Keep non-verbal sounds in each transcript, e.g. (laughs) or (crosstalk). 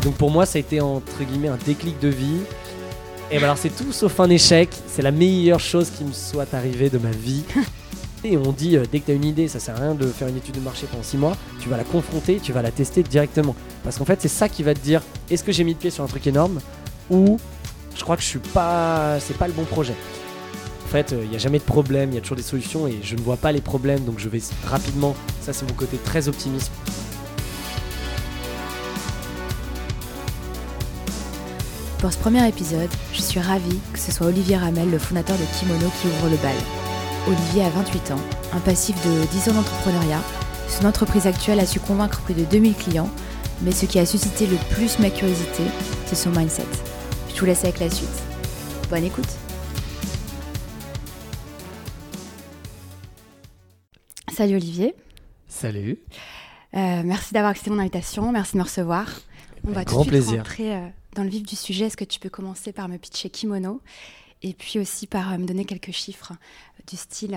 Et donc pour moi, ça a été entre guillemets un déclic de vie. Et ben alors c'est tout sauf un échec. C'est la meilleure chose qui me soit arrivée de ma vie. (laughs) Et on dit, euh, dès que tu as une idée, ça sert à rien de faire une étude de marché pendant 6 mois, tu vas la confronter, tu vas la tester directement. Parce qu'en fait, c'est ça qui va te dire, est-ce que j'ai mis le pied sur un truc énorme ou je crois que je suis pas, c'est pas le bon projet. En fait, il n'y a jamais de problème, il y a toujours des solutions et je ne vois pas les problèmes, donc je vais rapidement, ça c'est mon côté très optimiste. Pour ce premier épisode, je suis ravie que ce soit Olivier Ramel, le fondateur de Kimono, qui ouvre le bal. Olivier a 28 ans, un passif de 10 ans d'entrepreneuriat. Son entreprise actuelle a su convaincre plus de 2000 clients, mais ce qui a suscité le plus ma curiosité, c'est son mindset. Je vous laisse avec la suite. Bonne écoute Salut Olivier. Salut. Euh, merci d'avoir accepté mon invitation, merci de me recevoir. On va grand tout de suite plaisir. rentrer euh, dans le vif du sujet. Est-ce que tu peux commencer par me pitcher Kimono et puis aussi par euh, me donner quelques chiffres du style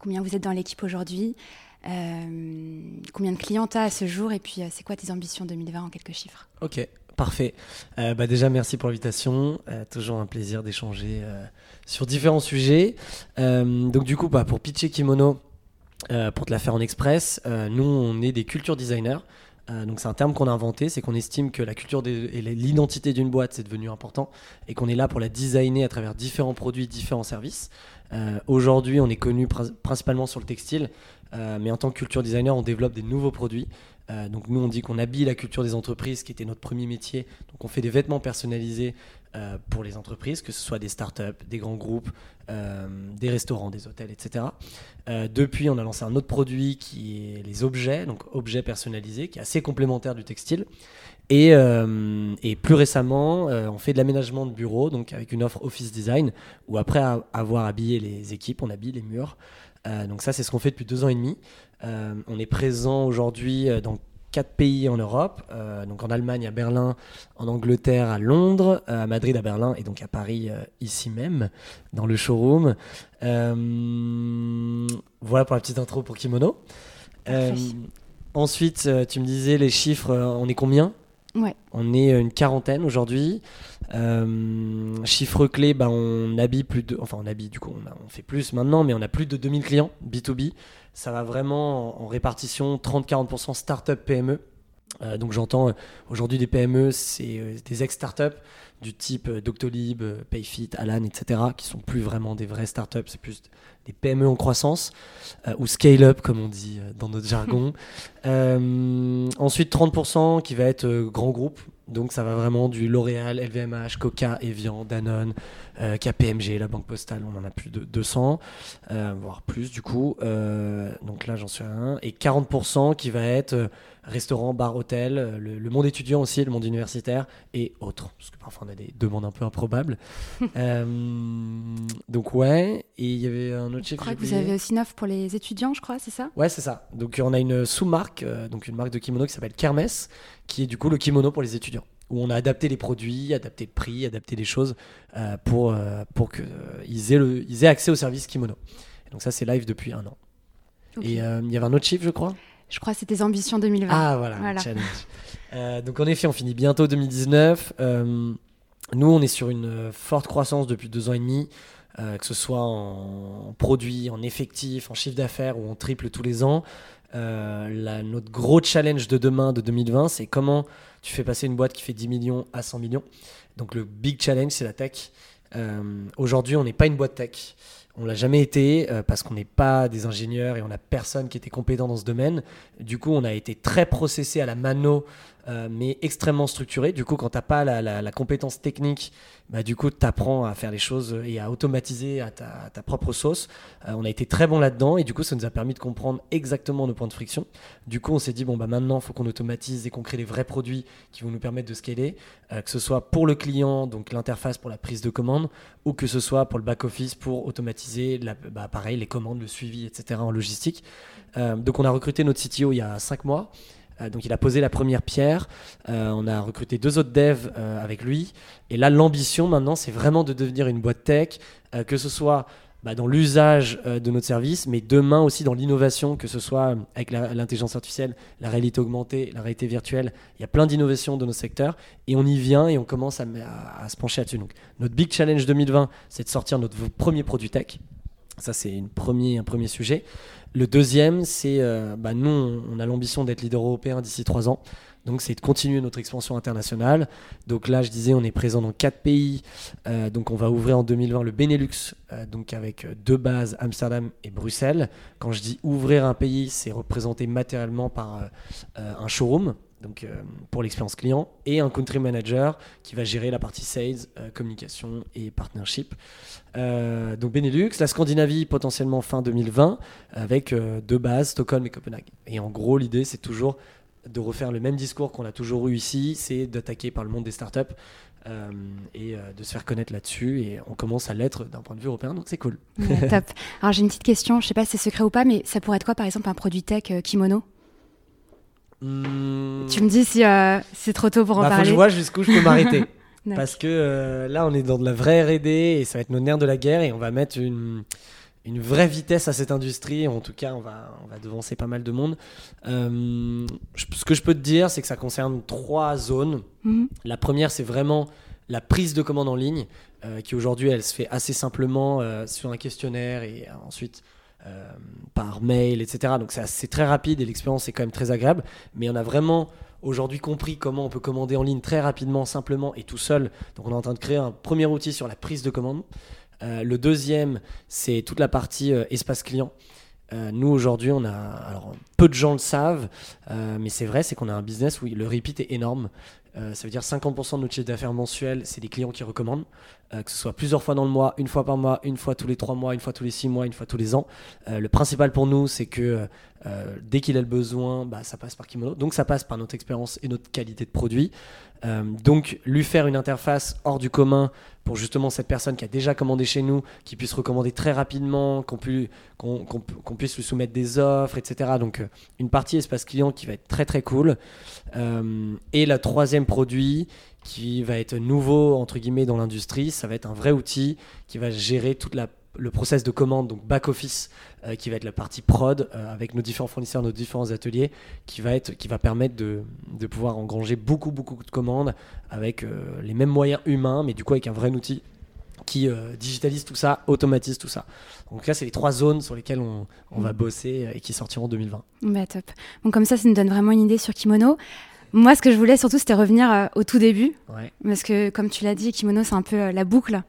combien vous êtes dans l'équipe aujourd'hui, combien de clients tu as à ce jour et puis c'est quoi tes ambitions 2020 en quelques chiffres? Ok, parfait. bah déjà, merci pour l'invitation. toujours un plaisir d'échanger sur différents sujets. donc du coup, bah, pour pitcher Kimono, pour te la faire en express, nous, on est des culture designers. Euh, donc c'est un terme qu'on a inventé, c'est qu'on estime que la culture et l'identité d'une boîte c'est devenu important et qu'on est là pour la designer à travers différents produits, différents services. Euh, aujourd'hui, on est connu principalement sur le textile, euh, mais en tant que culture designer, on développe des nouveaux produits. donc nous, on dit qu'on habille la culture des entreprises, qui était notre premier métier. Donc on fait des vêtements personnalisés euh, pour les entreprises, que ce soit des startups, des grands groupes, euh, des restaurants, des hôtels, etc. Euh, depuis, on a lancé un autre produit qui est les objets, donc objets personnalisés, qui est assez complémentaire du textile. Et, et plus récemment, on fait de l'aménagement de bureaux, donc avec une offre Office Design, où après avoir habillé les équipes, on habille les murs. Donc ça, c'est ce qu'on fait depuis deux ans et demi. on est présent aujourd'hui dans quatre pays en Europe, euh, donc en Allemagne, à Berlin, en Angleterre, à Londres, euh, à Madrid, à Berlin et donc à Paris, euh, ici même, dans le showroom. voilà pour la petite intro pour Kimono. ensuite, tu me disais les chiffres, on est combien? Ouais. On est une quarantaine aujourd'hui. Chiffre clé, bah, on habille plus de. Enfin, on habille, du coup, on, on, fait plus maintenant, mais on a plus de 2000 clients B2B ça va vraiment en, répartition 30-40% start-up PME. Euh, donc j'entends euh, aujourd'hui des PME, c'est euh, des ex-startups du type Doctolib, Payfit, Alan, etc., qui sont plus vraiment des vraies startups, c'est plus des PME en croissance, ou scale-up comme on dit dans notre jargon. (laughs) ensuite 30% qui va être grand groupe, donc ça va vraiment du L'Oréal, LVMH, Coca, Evian, Danone, euh, KPMG, la Banque Postale, on en a plus de 200, euh, voire plus du coup. Euh, donc là j'en suis à un. Et 40% qui va être restaurant, bar, hôtel, le, monde étudiant aussi, le monde universitaire et autres. Parce que parfois on a des demandes un peu improbables. (laughs) donc ouais, et il y avait un autre chiffre. Je crois que vous avez aussi une offre pour les étudiants, je crois, c'est ça? Ouais, c'est ça. Donc on a une sous-marque, donc une marque de kimono qui s'appelle Kermes qui est du coup le kimono pour les étudiants, où on a adapté les produits, adapté le prix, adapté les choses euh, pour, euh, pour qu'ils euh, aient, le, ils aient accès au service kimono. donc ça, c'est live depuis un an. Et il y avait un autre chiffre, je crois? Je crois que c'était Ambition 2020. Ah voilà, challenge. donc en effet, on finit bientôt 2019. nous, on est sur une forte croissance depuis deux ans et demi. que ce soit en produits, en effectifs, en chiffre d'affaires, où on triple tous les ans. Euh, notre gros challenge de demain, de 2020, c'est comment tu fais passer une boîte qui fait 10 millions à 100 millions. Donc le big challenge, c'est la tech. Euh, aujourd'hui, on n'est pas une boîte tech. On l'a jamais été euh, parce qu'on n'est pas des ingénieurs et on n'a personne qui était compétent dans ce domaine. Du coup, on a été très processé à la mano euh, mais extrêmement structuré. Du coup, quand tu n'as pas la, compétence technique, bah, du coup, tu apprends à faire les choses et à automatiser à ta, propre sauce. Euh, on a été très bon là-dedans et du coup, ça nous a permis de comprendre exactement nos points de friction. Du coup, on s'est dit, bon, bah, maintenant, faut qu'on automatise et qu'on crée les vrais produits qui vont nous permettre de scaler, euh, que ce soit pour le client, donc l'interface pour la prise de commande, ou que ce soit pour le back-office pour automatiser, la, bah, pareil, les commandes, le suivi, etc. en logistique. donc, on a recruté notre CTO il y a cinq mois. Euh, donc il a posé la première pierre. Euh, on a recruté deux autres devs euh, avec lui. Et là, l'ambition maintenant, c'est vraiment de devenir une boîte tech, que ce soit bah, dans l'usage de notre service, mais demain aussi dans l'innovation, que ce soit avec l'intelligence artificielle, la réalité augmentée, la réalité virtuelle. Il y a plein d'innovations de nos secteurs et on y vient et on commence à, à- se pencher là-dessus. Donc, notre big challenge 2020, c'est de sortir notre premier produit tech. Ça, c'est un premier sujet. Le deuxième, c'est euh, bah, nous, on on a l'ambition d'être leader européen d'ici trois ans. Donc, c'est de continuer notre expansion internationale. Donc là, je disais, on est présent dans quatre pays. Euh, donc, on va ouvrir en 2020 le Benelux, euh, donc avec euh, deux bases, Amsterdam et Bruxelles. Quand je dis ouvrir un pays, c'est représenté matériellement par un showroom. Donc pour l'expérience client et un country manager qui va gérer la partie sales, communication et partnership. Donc Benelux, la Scandinavie potentiellement fin 2020 avec deux bases, Stockholm et Copenhague. Et en gros, l'idée c'est toujours de refaire le même discours qu'on a toujours eu ici, c'est d'attaquer par le monde des startups euh, et euh, de se faire connaître là-dessus. Et on commence à l'être d'un point de vue européen, donc c'est cool. Ouais, (laughs) top. Alors j'ai une petite question, je sais pas si c'est secret ou pas, mais ça pourrait être quoi par exemple un produit tech euh, kimono? Hmm, Tu me dis si c'est trop tôt pour en bah, faut que parler. je vois jusqu'où je peux m'arrêter. (laughs) Parce que là, on est dans de la vraie RD et ça va être nos nerfs de la guerre et on va mettre une, une vraie vitesse à cette industrie. En tout cas, on va, on va devancer pas mal de monde. Euh, je- ce que je peux te dire, c'est que ça concerne trois zones. Mhm. La première, c'est vraiment la prise de commande en ligne, euh, qui aujourd'hui, elle se fait assez simplement euh, sur un questionnaire et ensuite par mail, etc. Donc c'est très rapide et l'expérience est quand même très agréable. Mais on a vraiment aujourd'hui compris comment on peut commander en ligne très rapidement, simplement et tout seul. Donc on est en train de créer un premier outil sur la prise de commande. Euh, le deuxième, c'est toute la partie euh, espace client. Euh, nous aujourd'hui, on a, alors peu de gens le savent, mais c'est vrai, c'est qu'on a un business où le repeat est énorme. Ça veut dire 50% de notre chiffre d'affaires mensuel, c'est des clients qui recommandent, que ce soit plusieurs fois dans le mois, une fois par mois, une fois tous les trois mois, une fois tous les six mois, une fois tous les ans. Le principal pour nous, c'est que euh, dès qu'il a le besoin, bah, ça passe par Kimono. Donc ça passe par notre expérience et notre qualité de produit. Euh, donc lui faire une interface hors du commun pour justement cette personne qui a déjà commandé chez nous, qui puisse recommander très rapidement, qu'on pu- qu'on- qu'on- qu'on puisse lui soumettre des offres, etc. Donc euh, une partie espace client qui va être très très cool. Et le troisième produit qui va être nouveau entre guillemets dans l'industrie, ça va être un vrai outil qui va gérer toute la le process de commande, donc back office, euh, qui va être la partie prod euh, avec nos différents fournisseurs, nos différents ateliers, qui va être, qui va permettre de, de pouvoir engranger beaucoup beaucoup de commandes avec euh, les mêmes moyens humains, mais du coup avec un vrai outil qui digitalise tout ça, automatise tout ça. Donc là, c'est les trois zones sur lesquelles on, on va bosser et qui sortiront en 2020. Bah, top. Bon, comme ça, ça nous donne vraiment une idée sur Kimono. Moi, ce que je voulais surtout, c'était revenir au tout début. Ouais, Parce que, comme tu l'as dit, Kimono, c'est un peu la boucle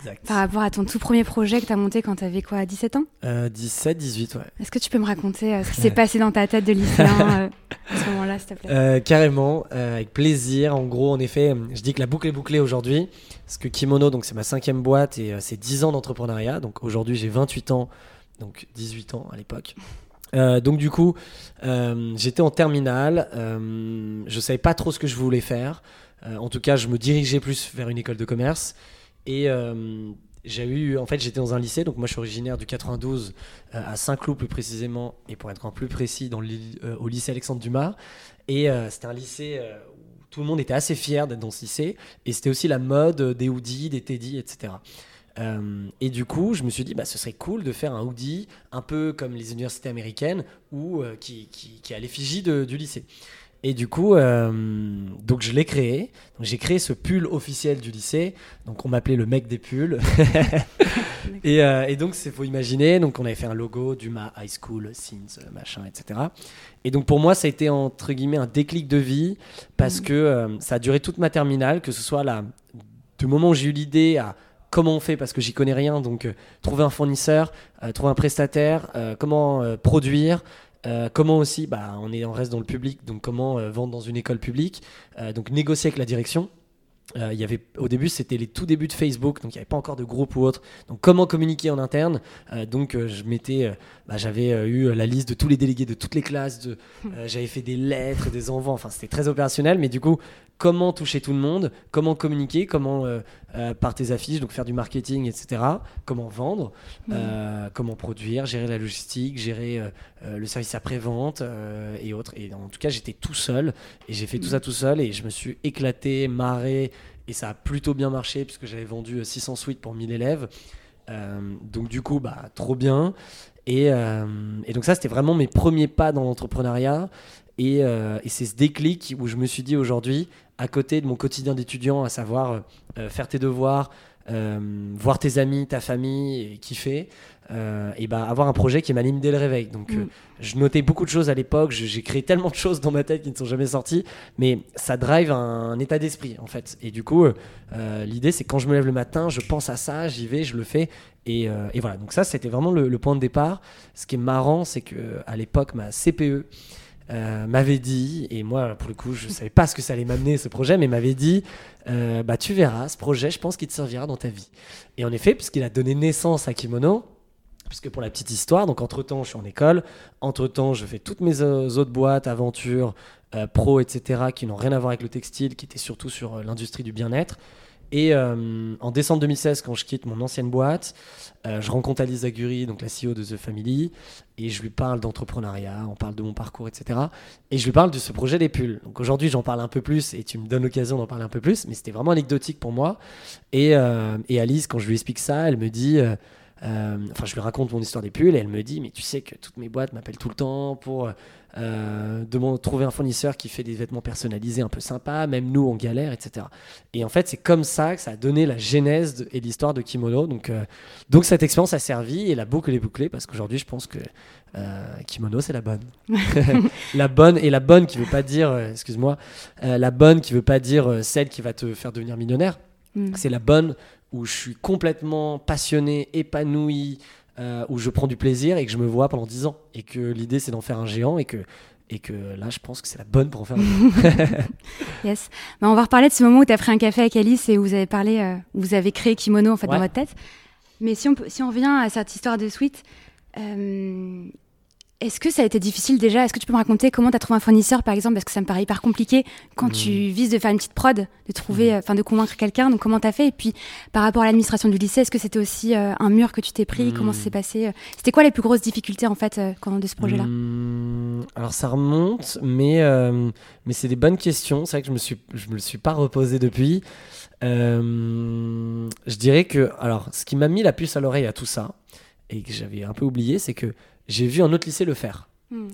exact. par rapport à ton tout premier projet que tu as monté quand tu avais quoi, 17 ans? Euh, 17, 18, ouais. Est-ce que tu peux me raconter euh, ce qui (laughs) s'est passé dans ta tête de lycéen euh, à ce moment-là, s'il te plaît? Euh, carrément, avec plaisir. En gros, en effet, je dis que la boucle est bouclée aujourd'hui. Parce que Kimono, donc c'est ma cinquième boîte et c'est 10 ans d'entrepreneuriat. Donc aujourd'hui, j'ai 28 ans, donc 18 ans à l'époque. Euh, donc du coup, euh, j'étais en terminale. Euh, je savais pas trop ce que je voulais faire. En tout cas, je me dirigeais plus vers une école de commerce. Et euh, j'ai eu, en fait, j'étais dans un lycée. Donc moi, je suis originaire du 92 euh, à Saint-Cloud plus précisément, et pour être encore plus précis, dans euh, au lycée Alexandre Dumas. Et c'était un lycée où tout le monde était assez fier d'être dans ce lycée. Et c'était aussi la mode des hoodies, des teddy, etc. Et du coup, je me suis dit, bah, ce serait cool de faire un hoodie un peu comme les universités américaines ou qui, qui, l'effigie du lycée. Et du coup, euh, donc je l'ai créé. Donc j'ai créé ce pull officiel du lycée. Donc on m'appelait le mec des pulls. (laughs) et, euh, et donc c'est faut imaginer. Donc on avait fait un logo du ma high school, since euh, machin, etc. Et donc pour moi, ça a été entre guillemets un déclic de vie parce Mhm. que euh, ça a duré toute ma terminale, que ce soit la, du moment où j'ai eu l'idée à comment on fait parce que j'y connais rien. Donc trouver un fournisseur, trouver un prestataire, comment produire. Euh, comment aussi, bah, on, est, reste dans le public, donc comment euh, vendre dans une école publique, euh, donc négocier avec la direction. Il y avait, au début, c'était les tout débuts de Facebook, donc il n'y avait pas encore de groupe ou autre. Donc comment communiquer en interne? Donc bah, j'avais eu la liste de tous les délégués de toutes les classes, j'avais fait des lettres, des envois, enfin c'était très opérationnel, mais du coup comment toucher tout le monde, comment communiquer, comment euh, euh, par tes affiches, donc faire du marketing, etc. Comment vendre, euh, comment produire, gérer la logistique, gérer le service après-vente et autres. Et en tout cas, j'étais tout seul et j'ai fait tout ça tout seul et je me suis éclaté, marré et ça a plutôt bien marché puisque j'avais vendu euh, 600 suites pour 1000 élèves. donc du coup, bah, trop bien. Et, et donc ça, c'était vraiment mes premiers pas dans l'entrepreneuriat. Et, et c'est ce déclic où je me suis dit aujourd'hui, à côté de mon quotidien d'étudiant, à savoir faire tes devoirs, voir tes amis, ta famille, et kiffer, euh, et bah, avoir un projet qui m'anime dès le réveil. Donc, euh, mm. je notais beaucoup de choses à l'époque. J'ai créé tellement de choses dans ma tête qui ne sont jamais sorties, mais ça drive un, état d'esprit en fait. Et du coup, euh, l'idée c'est quand je me lève le matin, je pense à ça, j'y vais, je le fais. Et, et voilà. Donc ça, c'était vraiment le, point de départ. Ce qui est marrant, c'est que à l'époque, ma CPE m'avait dit, et moi pour le coup je (laughs) savais pas ce que ça allait m'amener ce projet, mais m'avait dit, bah tu verras, ce projet, je pense qu'il te servira dans ta vie. Et en effet, puisqu'il a donné naissance à Kimono, Puisque pour la petite histoire, donc entre-temps, je suis en école. Entre-temps, je fais toutes mes euh, autres boîtes, aventures, euh, pro, etc., qui n'ont rien à voir avec le textile, qui étaient surtout sur euh, l'industrie du bien-être. Et en décembre 2016, quand je quitte mon ancienne boîte, je rencontre Alice Zaguri, donc la CEO de The Family, et je lui parle d'entrepreneuriat, on parle de mon parcours, etc. Et je lui parle de ce projet des pulls. Donc aujourd'hui, j'en parle un peu plus, et tu me donnes l'occasion d'en parler un peu plus, mais c'était vraiment anecdotique pour moi. Et, et, Alice, quand je lui explique ça, elle me dit... Euh, enfin, je lui raconte mon histoire des pulls et elle me dit Mais tu sais que toutes mes boîtes m'appellent tout le temps pour euh, trouver un fournisseur qui fait des vêtements personnalisés un peu sympas, même nous on galère, etc. Et en fait, c'est comme ça que ça a donné la genèse et l'histoire de Kimono. Donc, euh, donc cette expérience a servi et la boucle est bouclée parce qu'aujourd'hui, je pense que Kimono, c'est la bonne. (laughs) (laughs) la bonne et la bonne qui veut pas dire, excuse-moi, la bonne qui veut pas dire celle qui va te faire devenir millionnaire. Mm. C'est la bonne où je suis complètement passionné, épanoui, euh, où je prends du plaisir et que je me vois pendant 10 ans. Et que l'idée, c'est d'en faire un géant et que, et que là, je pense que c'est la bonne pour en faire un (laughs) Yes. Bah, on va reparler de ce moment où tu as pris un café avec Alice et où vous avez parlé, euh, vous avez créé Kimono en fait, dans votre tête. Mais si on, si on revient à cette histoire de suite, euh, est-ce que ça a été difficile déjà? Est-ce que tu peux me raconter comment tu as trouvé un fournisseur par exemple? Parce que ça me paraît hyper compliqué quand tu vises de faire une petite prod, de trouver, hmm. enfin de convaincre quelqu'un. Donc comment tu as fait? Et puis par rapport à l'administration du lycée, est-ce que c'était aussi euh, un mur que tu t'es pris? Comment ça s'est passé? C'était quoi les plus grosses difficultés en fait euh, quand, de ce projet-là? Alors ça remonte, mais, euh, mais c'est des bonnes questions. C'est vrai que je me suis, je me le suis pas reposé depuis. je dirais que alors ce qui m'a mis la puce à l'oreille à tout ça et que j'avais un peu oublié, c'est que j'ai vu un autre lycée le faire. Hmm.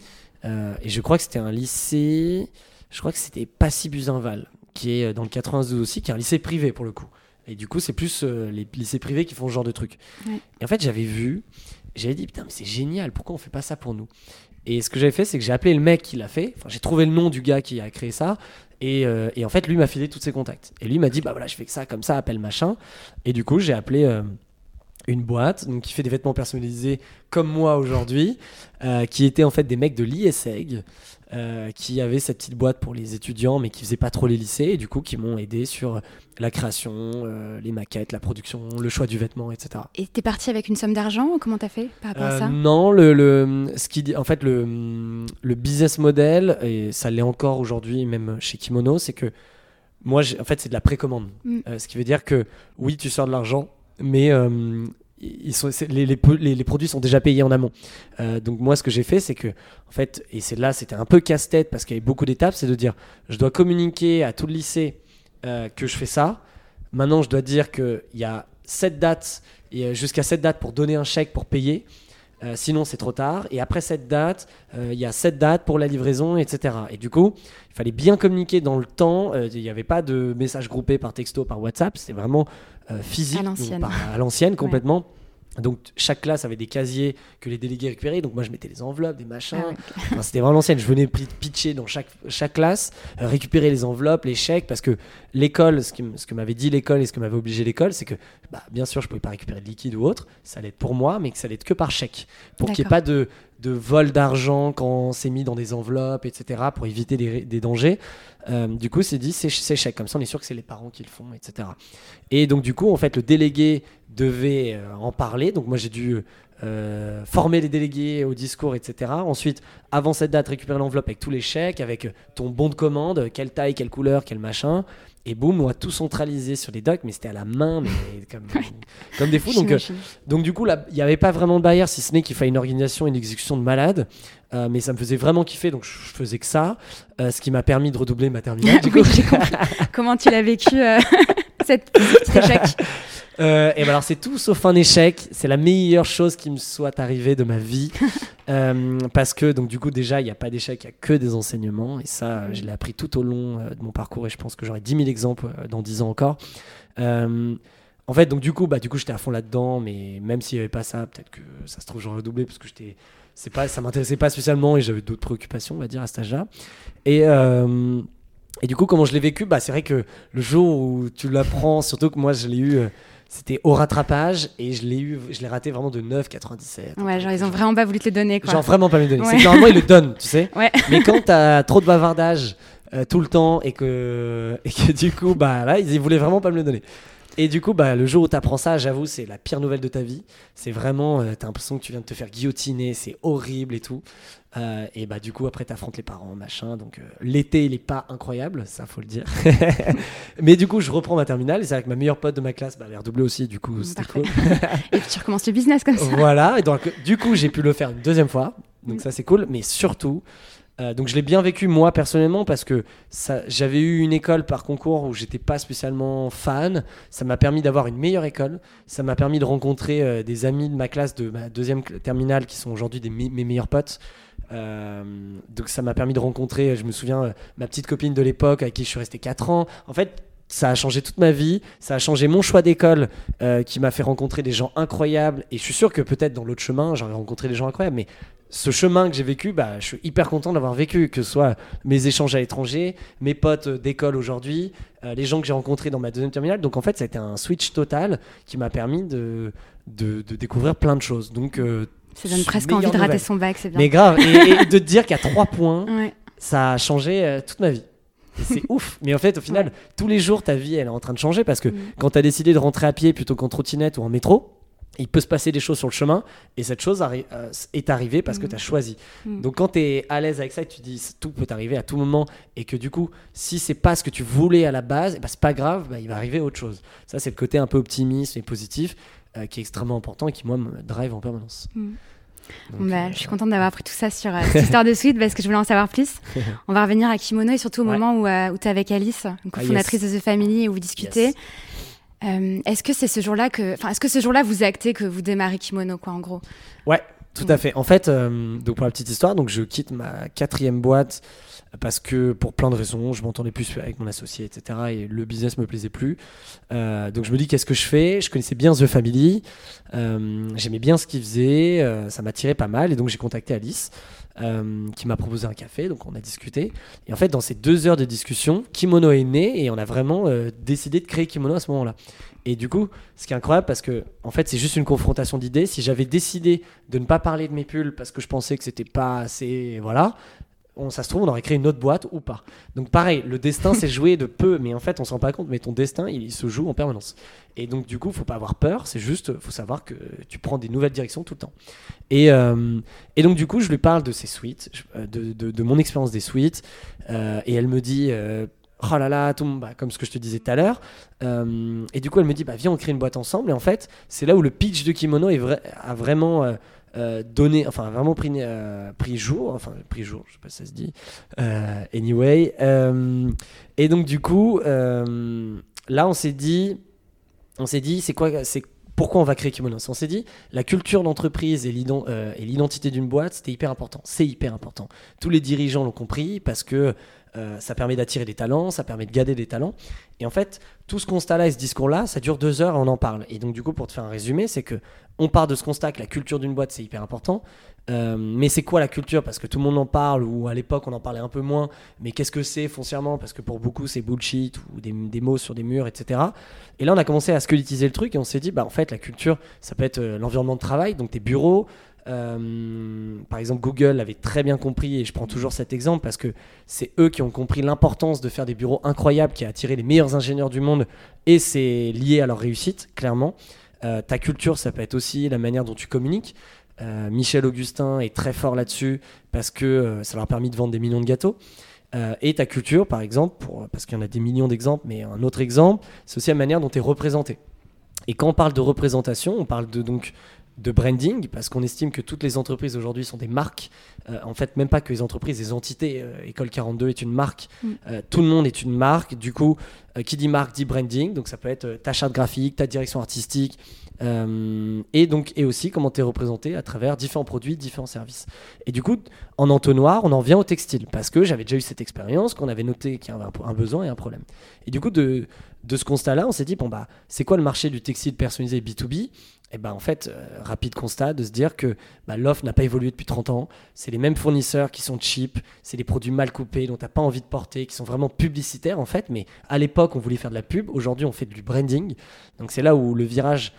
Euh, et je crois que c'était un lycée, je crois que c'était Passy-Buzinval, qui est euh, dans le 92 aussi, qui est un lycée privé pour le coup. Et du coup, c'est plus euh, les lycées privés qui font ce genre de trucs. Et en fait, j'avais vu, j'avais dit, putain, mais c'est génial, pourquoi on fait pas ça pour nous? Et ce que j'avais fait, c'est que j'ai appelé le mec qui l'a fait, enfin, j'ai trouvé le nom du gars qui a créé ça, et, et en fait, lui m'a filé tous ses contacts. Et lui m'a dit, bah voilà, je fais que ça, comme ça, appelle machin. Et du coup, j'ai appelé une boîte donc, qui fait des vêtements personnalisés comme moi aujourd'hui, euh, qui étaient en fait des mecs de l'ISEG, euh, qui avaient cette petite boîte pour les étudiants, mais qui faisaient pas trop les lycées, et du coup qui m'ont aidé sur la création, euh, les maquettes, la production, le choix du vêtement, etc. Et t'es parti avec une somme d'argent Comment t'as fait par rapport à ça? Non, le, le, ce qui, en fait, le, le business model, et ça l'est encore aujourd'hui, même chez Kimono, c'est que moi, en fait, c'est de la précommande. Mm. ce qui veut dire que oui, tu sors de l'argent, mais euh, les, produits sont déjà payés en amont. Euh, donc moi, ce que j'ai fait, c'est que, en fait, et c'est là, c'était un peu casse-tête parce qu'il y avait beaucoup d'étapes, c'est de dire, je dois communiquer à tout le lycée euh, que je fais ça. Maintenant, je dois dire qu'il y a cette dates, et jusqu'à cette date pour donner un chèque pour payer. sinon, c'est trop tard. Et après cette date, il y a cette date pour la livraison, etc. Et du coup, il fallait bien communiquer dans le temps. Il n'y avait pas de messages groupés par texto, par WhatsApp. C'était vraiment physique, à l'ancienne complètement. Donc chaque classe avait des casiers que les délégués récupéraient. Donc moi je mettais les enveloppes, des machins. Ah c'était vraiment l'ancienne. Je venais pitcher dans chaque, chaque classe, euh, récupérer les enveloppes, les chèques, parce que l'école, ce, ce que m'avait dit l'école et ce que m'avait obligé l'école, c'est que bah, bien sûr je pouvais pas récupérer de liquide ou autre, ça allait être pour moi, mais que ça allait être que par chèque, pour qu'il n'y ait pas de, de vol d'argent quand c'est mis dans des enveloppes, etc., pour éviter des, dangers. Euh, du coup, c'est dit, c'est chèque. Comme ça, on est sûr que c'est les parents qui le font, etc. Et donc, du coup, en fait, le délégué devait euh, en parler. Donc, moi, j'ai dû euh, former les délégués au discours, etc. Ensuite, avant cette date, récupérer l'enveloppe avec tous les chèques, avec ton bon de commande, quelle taille, quelle couleur, quel machin. Et boum, on a tout centralisé sur les docs, mais c'était à la main, mais (laughs) comme, comme des fous. Donc, euh, donc du coup, il n'y avait pas vraiment de barrière, si ce n'est qu'il fallait une organisation, une exécution de malade. Euh, mais ça me faisait vraiment kiffer, donc je, faisais que ça. Euh, ce qui m'a permis de redoubler ma terminale. (laughs) Comment tu l'as vécu, (laughs) cette, cet échec? Euh, et ben alors c'est tout sauf un échec. C'est la meilleure chose qui me soit arrivée de ma vie. (laughs) Euh, parce que donc du coup déjà il n'y a pas d'échec, il n'y a que des enseignements. Et ça je l'ai appris tout au long euh, de mon parcours et je pense que j'aurai 10 000 exemples euh, dans 10 ans encore. Euh, en fait donc du coup bah du coup j'étais à fond là-dedans. Mais même s'il n'y avait pas ça, peut-être que ça se trouve j'aurais redoublé parce que j'étais c'est pas ça m'intéressait pas spécialement et j'avais d'autres préoccupations on va dire à cet âge-là. Et euh, et du coup, comment je l'ai vécu? Bah, C'est vrai que le jour où tu l'apprends, surtout que moi je l'ai eu, euh, c'était au rattrapage et je l'ai eu, je l'ai raté vraiment de 9,97. Ouais, genre ils ont vraiment pas voulu te le donner quoi. Genre vraiment pas me le donner. Ouais. Normalement ils le donnent, tu sais. Ouais. (laughs) Mais quand t'as trop de bavardage euh, tout le temps et que, et que du coup, bah là, ils voulaient vraiment pas me le donner. Et du coup, bah, le jour où t'apprends ça, j'avoue, c'est la pire nouvelle de ta vie. C'est vraiment, euh, t'as l'impression que tu viens de te faire guillotiner, c'est horrible et tout. Euh, et bah du coup, après, t'affrontes les parents, machin. Donc euh, l'été, il est pas incroyable, ça faut le dire. (laughs) Mais du coup, je reprends ma terminale. Et c'est avec ma meilleure pote de ma classe, bah, elle est aussi. Du coup, c'était cool. (laughs) Et puis tu recommences le business comme ça. voilà. Et donc, du coup, j'ai pu le faire une deuxième fois. Donc ça, c'est cool. Mais surtout, euh, donc je l'ai bien vécu moi personnellement parce que j'avais eu une école par concours où j'étais pas spécialement fan. Ça m'a permis d'avoir une meilleure école. Ça m'a permis de rencontrer euh, des amis de ma classe de ma deuxième terminale qui sont aujourd'hui mes meilleurs potes. Euh, donc ça m'a permis de rencontrer, je me souviens, ma petite copine de l'époque avec qui je suis resté 4 ans. En fait, ça a changé toute ma vie, ça a changé mon choix d'école qui m'a fait rencontrer des gens incroyables. Et je suis sûr que peut-être dans l'autre chemin, j'aurais rencontré des gens incroyables. Mais ce chemin que j'ai vécu, bah, je suis hyper content d'avoir vécu, que ce soit mes échanges à l'étranger, mes potes d'école aujourd'hui, euh, les gens que j'ai rencontrés dans ma deuxième terminale. Donc en fait, ça a été un switch total qui m'a permis de, de, de découvrir plein de choses. Donc, euh, Ça donne presque envie de rater son bac, c'est bien. Mais grave, et, et de te dire qu'à trois points, Ouais. ça a changé euh, toute ma vie. C'est (laughs) ouf. Mais en fait, au final, tous les jours, ta vie, elle est en train de changer parce que Mm. quand tu as décidé de rentrer à pied plutôt qu'en trottinette ou en métro, il peut se passer des choses sur le chemin et cette chose arri- euh, est arrivée parce que Mm. tu as choisi. Mm. Donc quand tu es à l'aise avec ça et que tu dis tout peut arriver à tout moment et que du coup, si c'est pas ce que tu voulais à la base, ben, c'est pas grave, bah, il va arriver autre chose. Ça, c'est le côté un peu optimiste et positif euh, qui est extrêmement important et qui, moi, me drive en permanence. Mm. Donc, bah, euh, je suis contente d'avoir appris tout ça sur euh, cette histoire de suite parce que je voulais en savoir plus. (laughs) On va revenir à Kimono et surtout au Ouais. moment où, euh, où tu es avec Alice, donc, Ah, fondatrice de The Family, où vous discutez. Yes. Euh, est-ce que c'est ce jour-là que, enfin, est-ce que ce jour-là vous actez que vous démarrez Kimono, quoi, en gros? Ouais, tout à fait. En fait, euh, donc pour la petite histoire, donc je quitte ma quatrième boîte parce que pour plein de raisons, je m'entendais plus avec mon associé, etc. Et le business me plaisait plus. Euh, donc je me dis qu'est-ce que je fais? Je connaissais bien The Family, euh, j'aimais bien ce qu'ils faisaient, ça m'attirait pas mal, et donc j'ai contacté Alice. Euh, qui m'a proposé un café, donc on a discuté. Et en fait, dans ces deux heures de discussion, Kimono est né et on a vraiment euh, décidé de créer Kimono à ce moment-là. Et du coup, ce qui est incroyable, parce que en fait, c'est juste une confrontation d'idées. Si j'avais décidé de ne pas parler de mes pulls parce que je pensais que c'était pas assez, voilà, on, ça se trouve, on aurait créé une autre boîte ou pas. Donc pareil, le destin s'est joué de peu, mais en fait, on s'en rend pas compte. Mais ton destin, il, se joue en permanence. Et donc du coup, faut pas avoir peur. C'est juste, faut savoir que tu prends des nouvelles directions tout le temps. Et, euh, et donc du coup, je lui parle de ces suites, euh, de, de- mon expérience des suites, euh, et elle me dit. Oh là là, tout, bah, comme ce que je te disais tout à l'heure. Et du coup, elle me dit, bah, viens, on crée une boîte ensemble. Et en fait, c'est là où le pitch de Kimono est vrai- a vraiment euh, donné, enfin, vraiment pris, euh, pris jour. Enfin, pris jour, je sais pas si ça se dit. Euh, anyway. et donc, du coup, là, on s'est dit, on s'est dit, c'est quoi, c'est pourquoi on va créer Kimono On s'est dit, la culture d'entreprise et l'identité d'une boîte, c'était hyper important. C'est hyper important. Tous les dirigeants l'ont compris parce que euh, ça permet d'attirer des talents, ça permet de garder des talents. Et en fait, tout ce constat-là et ce discours-là, ça dure deux heures et on en parle. Et donc, du coup, pour te faire un résumé, c'est que on part de ce constat que la culture d'une boîte, c'est hyper important. Euh, mais c'est quoi la culture? Parce que tout le monde en parle, ou à l'époque, on en parlait un peu moins. Mais qu'est-ce que c'est foncièrement? Parce que pour beaucoup, c'est bullshit ou des, mots sur des murs, etc. Et là, on a commencé à squelettiser le truc et on s'est dit, bah, en fait, la culture, ça peut être euh, l'environnement de travail, donc tes bureaux. Euh, par exemple, Google avait très bien compris, et je prends toujours cet exemple parce que c'est eux qui ont compris l'importance de faire des bureaux incroyables qui a attiré les meilleurs ingénieurs du monde et c'est lié à leur réussite, clairement. Euh, ta culture, ça peut être aussi la manière dont tu communiques. Euh, Michel Augustin est très fort là-dessus parce que ça leur a permis de vendre des millions de gâteaux. Et ta culture, par exemple, parce qu'il y en a des millions d'exemples, mais un autre exemple, c'est aussi la manière dont tu es représenté. Et quand on parle de représentation, on parle de donc de branding, parce qu'on estime que toutes les entreprises aujourd'hui sont des marques. Euh, en fait, même pas que les entreprises, les entités. Euh, École 42 est une marque. Mm. Euh, tout le monde est une marque. Du coup, euh, qui dit marque dit branding. Donc ça peut être ta charte graphique, ta direction artistique. et donc et aussi comment tu es représenté à travers différents produits, différents services. Et du coup, en entonnoir, on en vient au textile parce que j'avais déjà eu cette expérience, qu'on avait noté qu'il y avait un, un besoin et un problème. Et du coup, de, de ce constat-là, on s'est dit bon bah c'est quoi le marché du textile personnalisé B2B et ben en fait, euh, rapide constat de se dire que bah, l'offre n'a pas évolué depuis 30 ans. C'est les mêmes fournisseurs qui sont cheap, c'est des produits mal coupés dont tu n'as pas envie de porter, qui sont vraiment publicitaires en fait. Mais à l'époque, on voulait faire de la pub. Aujourd'hui, on fait du branding. Donc c'est là où le virage,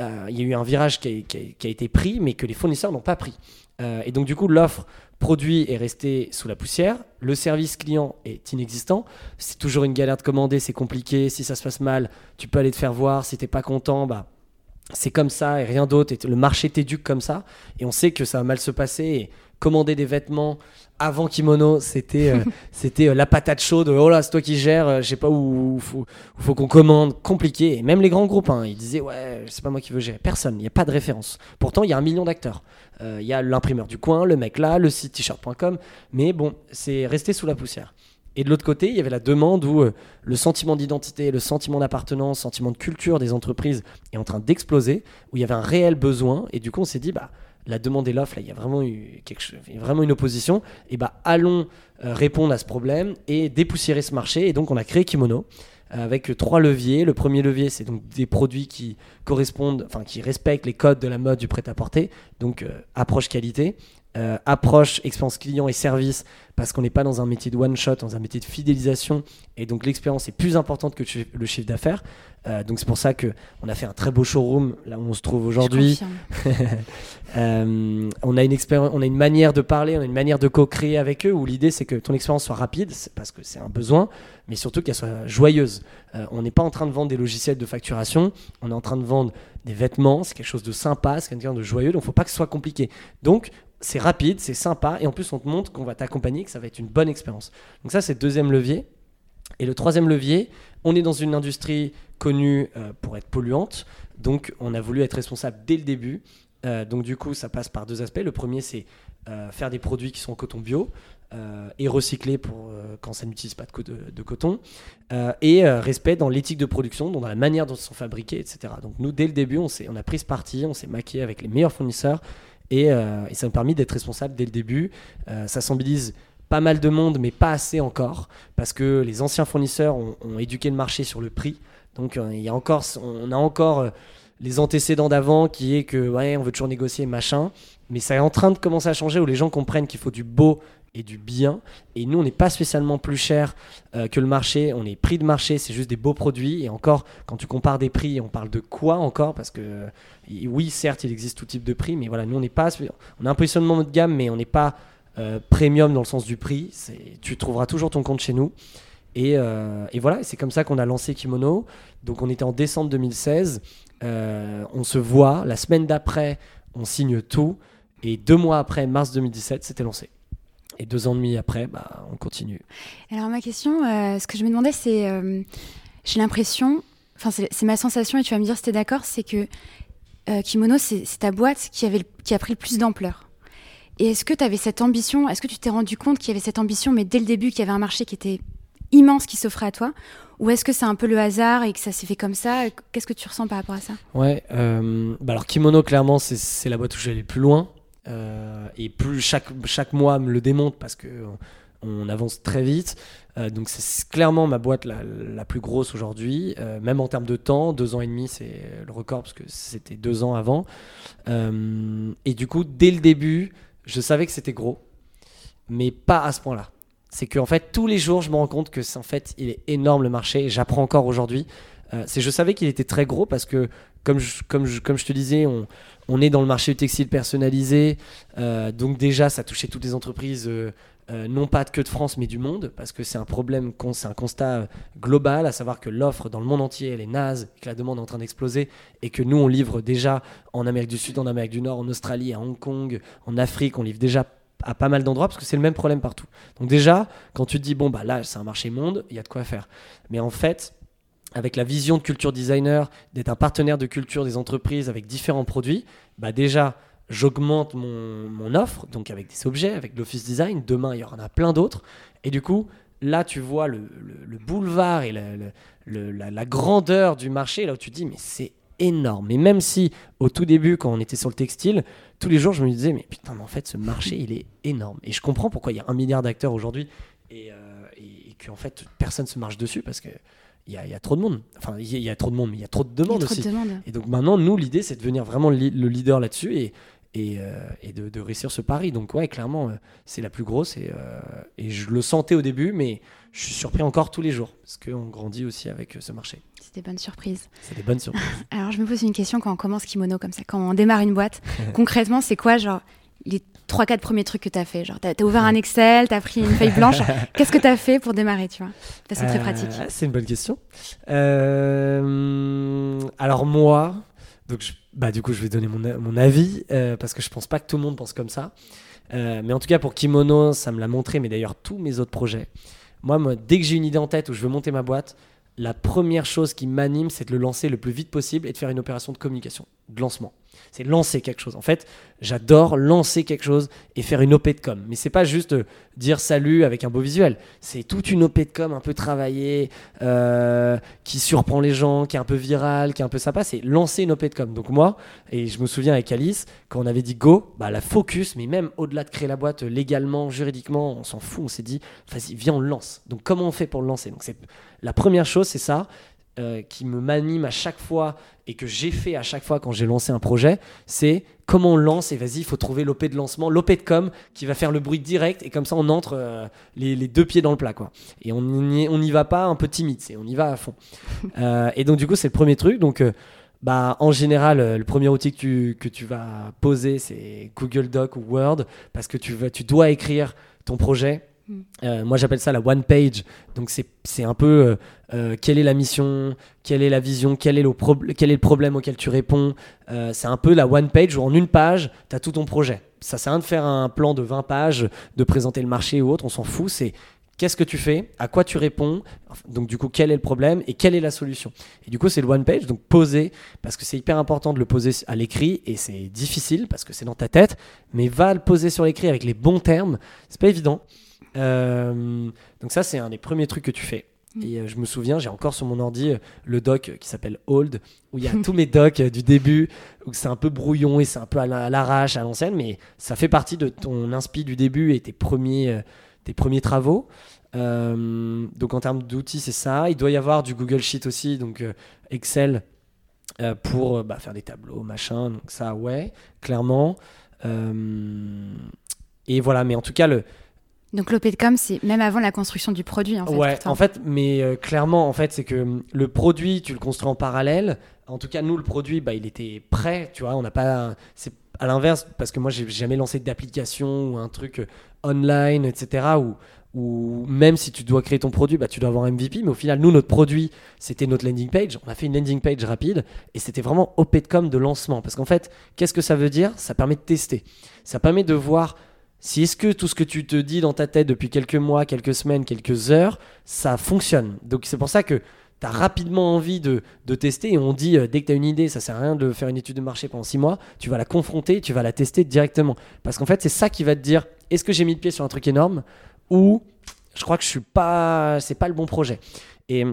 euh, il y a eu un virage qui a, été pris, mais que les fournisseurs n'ont pas pris. Euh, et donc du coup, l'offre produit est restée sous la poussière. Le service client est inexistant. C'est toujours une galère de commander, c'est compliqué. Si ça se passe mal, tu peux aller te faire voir. Si t'es pas content, bah c'est comme ça et rien d'autre. Et le marché t'éduque comme ça. Et on sait que ça va mal se passer. Commander des vêtements avant kimono, c'était euh, (laughs) c'était euh, la patate chaude. Oh là, c'est toi qui gères. euh, je sais pas où faut, où faut qu'on commande. Compliqué. Et même les grands groupes, hein, ils disaient ouais, c'est pas moi qui veux gérer. Personne. Il n'y a pas de référence. Pourtant, il y a un million d'acteurs. Euh, Il y a l'imprimeur du coin, le mec là, le site t-shirt.com. Mais bon, c'est resté sous la poussière. Et de l'autre côté, il y avait la demande où euh, le sentiment d'identité, le sentiment d'appartenance, le sentiment de culture des entreprises est en train d'exploser, où il y avait un réel besoin. Et du coup, on s'est dit, bah, la demande et l'offre, là, il y a vraiment eu vraiment une opposition. Et bah, allons euh, répondre à ce problème et dépoussiérer ce marché. Et donc, on a créé Kimono euh, avec trois leviers. Le premier levier, c'est donc des produits qui correspondent, enfin, qui respectent les codes de la mode du prêt-à-porter. Donc, euh, approche qualité. Euh, approche expérience client et service parce qu'on n'est pas dans un métier de one shot, dans un métier de fidélisation et donc l'expérience est plus importante que le chi- le chiffre d'affaires. Euh, donc c'est pour ça que on a fait un très beau showroom là où on se trouve aujourd'hui. (laughs) Euh, on a une expérience, on a une manière de parler, on a une manière de co-créer avec eux où l'idée c'est que ton expérience soit rapide, parce que c'est un besoin, mais surtout qu'elle soit joyeuse. On n'est pas en train de vendre des logiciels de facturation, on est en train de vendre des vêtements, c'est quelque chose de sympa, c'est quelqu'un de joyeux, donc faut pas que ce soit compliqué. Donc c'est rapide, c'est sympa, et en plus on te montre qu'on va t'accompagner, que ça va être une bonne expérience. Donc ça c'est le deuxième levier. Et le troisième levier, on est dans une industrie connue euh, pour être polluante, donc on a voulu être responsable dès le début. Euh, donc du coup, ça passe par deux aspects. Le premier, c'est euh, faire des produits qui sont en coton bio et recyclés pour quand ça n'utilise pas de, de- coton. Et respect dans l'éthique de production, dans la manière dont ils sont fabriqués, etc. Donc nous, dès le début, on, on a pris ce parti, on s'est maquillé avec les meilleurs fournisseurs et, euh, et ça nous a permis d'être responsable dès le début. Euh, ça sensibilise pas mal de monde, mais pas assez encore, parce que les anciens fournisseurs ont, ont éduqué le marché sur le prix. Donc euh, il y a encore, on a encore les antécédents d'avant qui est que ouais, on veut toujours négocier machin, mais ça est en train de commencer à changer où les gens comprennent qu'il faut du beau et du bien. Et nous, on n'est pas spécialement plus cher euh, que le marché. On est prix de marché, c'est juste des beaux produits. Et encore, quand tu compares des prix, on parle de quoi encore? Parce que euh, oui, certes, il existe tout type de prix, mais voilà, nous, on n'est pas, on a un positionnement haut de gamme, mais on n'est pas euh, premium dans le sens du prix. Tu trouveras toujours ton compte chez nous. Et, voilà, c'est comme ça qu'on a lancé Kimono. Donc on était en décembre 2016. Euh, on se voit. La semaine d'après, on signe tout. Et deux mois après, mars 2017, c'était lancé. Et deux ans et demi après, bah, on continue. Alors ma question, euh, ce que je me demandais, c'est, euh, j'ai l'impression, enfin c'est ma sensation, et tu vas me dire si t'es d'accord, c'est que euh, Kimono, c'est ta boîte qui, avait qui a pris le plus d'ampleur. Et est-ce que tu avais cette ambition, est-ce que tu t'es rendu compte qu'il y avait cette ambition, mais dès le début, qu'il y avait un marché qui était immense qui s'offrait à toi? Ou est-ce que c'est un peu le hasard et que ça s'est fait comme ça? Qu'est-ce que tu ressens par rapport à ça? Ouais, euh, bah alors Kimono, clairement, c'est- la boîte où le plus loin. Euh, et plus chaque, chaque mois me le démontre parce que on avance très vite. Euh, donc c'est clairement ma boîte la, la plus grosse aujourd'hui, Euh, même en termes de temps. Deux ans et demi, c'est le record parce que c'était deux ans avant. Et du coup, dès le début, je savais que c'était gros, mais pas à ce point-là. C'est qu'en fait, tous les jours, je me rends compte que en fait, il est énorme le marché. J'apprends encore aujourd'hui. C'est, je savais qu'il était très gros parce que, comme je, comme je, comme je te disais, on, est dans le marché du textile personnalisé. Euh, donc déjà, ça touchait toutes les entreprises, euh, euh, non pas que de France, mais du monde, parce que c'est un problème, c'est un constat global, à savoir que l'offre dans le monde entier, elle est naze, que la demande est en train d'exploser, et que nous, on livre déjà en Amérique du Sud, en Amérique du Nord, en Australie, à Hong Kong, en Afrique, on livre déjà à pas mal d'endroits, parce que c'est le même problème partout. Donc déjà, quand tu te dis, bon, bah là, c'est un marché monde, il y a de quoi faire. Mais en fait, avec la vision de culture designer, d'être un partenaire de culture des entreprises avec différents produits, bah déjà, j'augmente mon, offre, donc avec des objets, avec l'office design. Demain, il y en a plein d'autres. Et du coup, là, tu vois le, le- le boulevard et la, grandeur du marché, là où tu te dis, mais c'est énorme. Et même si, au tout début, quand on était sur le textile, tous les jours, je me disais, mais putain, mais en fait, ce marché, il est énorme. Et je comprends pourquoi il y a un milliard d'acteurs aujourd'hui et, euh, et, qu'en fait, personne se marche dessus parce que il y a, il y a trop de monde. Enfin, il y, a- trop de monde, mais il y a trop de demandes aussi. de. Et donc maintenant, nous, l'idée, c'est de devenir vraiment le, leader là-dessus et, et, euh, et de, de réussir ce pari. Donc ouais, clairement, euh, c'est la plus grosse et, euh, et je le sentais au début, mais je suis surpris encore tous les jours parce qu'on grandit aussi avec ce marché. C'est des bonnes surprises. C'est des bonnes surprises. (laughs) Alors, je me pose une question quand on commence Kimono comme ça, quand on démarre une boîte. (laughs) concrètement, c'est quoi, genre, les 3-4 premiers trucs que tu as fait Genre, tu as, ouvert un Excel, tu as pris une feuille blanche. (laughs) Qu'est-ce que tu as fait pour démarrer, tu vois? De façon très Euh, pratique. c'est une bonne question. Euh, alors moi, donc je- bah du coup je vais donner mon, mon avis euh, parce que je pense pas que tout le monde pense comme ça. Mais en tout cas pour Kimono, ça me l'a montré, mais d'ailleurs tous mes autres projets. Moi, moi, dès que j'ai une idée en tête où je veux monter ma boîte, la première chose qui m'anime, c'est de le lancer le plus vite possible et de faire une opération de communication, de lancement. C'est lancer quelque chose. En fait, j'adore lancer quelque chose et faire une OP de com. Mais c'est pas juste euh, dire salut avec un beau visuel. C'est toute une OP de com un peu travaillée, euh, qui surprend les gens, qui est un peu virale, qui est un peu sympa. C'est lancer une OP de com. Donc moi, et je me souviens avec Alice, quand on avait dit go, bah la focus, mais même au-delà de créer la boîte euh, légalement, juridiquement, on s'en fout. On s'est dit, vas-y, viens, on lance. Donc comment on fait pour le lancer? Donc c'est la première chose, c'est ça. Euh, qui me m'anime à chaque fois et que j'ai fait à chaque fois quand j'ai lancé un projet, c'est comment on lance et vas-y, il faut trouver l'OP de lancement, l'OP de com qui va faire le bruit direct et comme ça on entre euh, les, les deux pieds dans le plat quoi. Et on n'y on va pas un peu timide, c'est on y va à fond. (laughs) Euh, et donc du coup c'est le premier truc. Donc bah, en général, le premier outil que tu, que tu vas poser, c'est Google Doc ou Word, parce que tu, vas, tu dois écrire ton projet. Euh, moi, j'appelle ça la one page. Donc, c'est un peu euh, euh, quelle est la mission, quelle est la vision, quel est le, problème auquel tu réponds. C'est un peu la one page où en une page, tu as tout ton projet. Ça sert à rien de faire un plan de 20 pages, de présenter le marché ou autre, on s'en fout. C'est qu'est-ce que tu fais, à quoi tu réponds, donc du coup quel est le problème et quelle est la solution. Et du coup c'est le one page, donc poser, parce que c'est hyper important de le poser à l'écrit et c'est difficile parce que c'est dans ta tête, mais va le poser sur l'écrit avec les bons termes, c'est pas évident. Euh, donc ça c'est un des premiers trucs que tu fais. Et euh, je me souviens, j'ai encore sur mon ordi euh, le doc qui s'appelle Old, où il y a tous mes docs du début, où c'est un peu brouillon et c'est un peu à la- à l'arrache, à l'ancienne, mais ça fait partie de ton inspi du début et tes premiers, tes premiers travaux. Euh, donc en termes d'outils, c'est ça. Il doit y avoir du Google Sheet aussi, donc Excel pour bah, faire des tableaux, machin. Donc ça, ouais, clairement. Euh, et voilà, mais en tout cas, le, Donc, l'OP de com, c'est même avant la construction du produit, en fait. ouais, en fait, mais euh, clairement, en fait, c'est que hum, le produit, tu le construis en parallèle. En tout cas, nous, le produit, bah, il était prêt, tu vois. On n'a pas. C'est à l'inverse, parce que moi, j'ai jamais lancé d'application ou un truc euh, online, etc. Où, où même si tu dois créer ton produit, bah, tu dois avoir un MVP. Mais au final, nous, notre produit, c'était notre landing page. On a fait une landing page rapide et c'était vraiment OP de com de lancement. Parce qu'en fait, qu'est-ce que ça veut dire? Ça permet de tester. Ça permet de voir si est-ce que tout ce que tu te dis dans ta tête depuis quelques mois, quelques semaines, quelques heures, ça fonctionne? Donc c'est pour ça que tu as rapidement envie de, de tester et on dit euh, dès que tu as une idée, ça sert à rien de faire une étude de marché pendant six mois, tu vas la confronter, tu vas la tester directement. Parce qu'en fait, c'est ça qui va te dire est-ce que j'ai mis le pied sur un truc énorme ou je crois que je suis pas c'est pas le bon projet. Et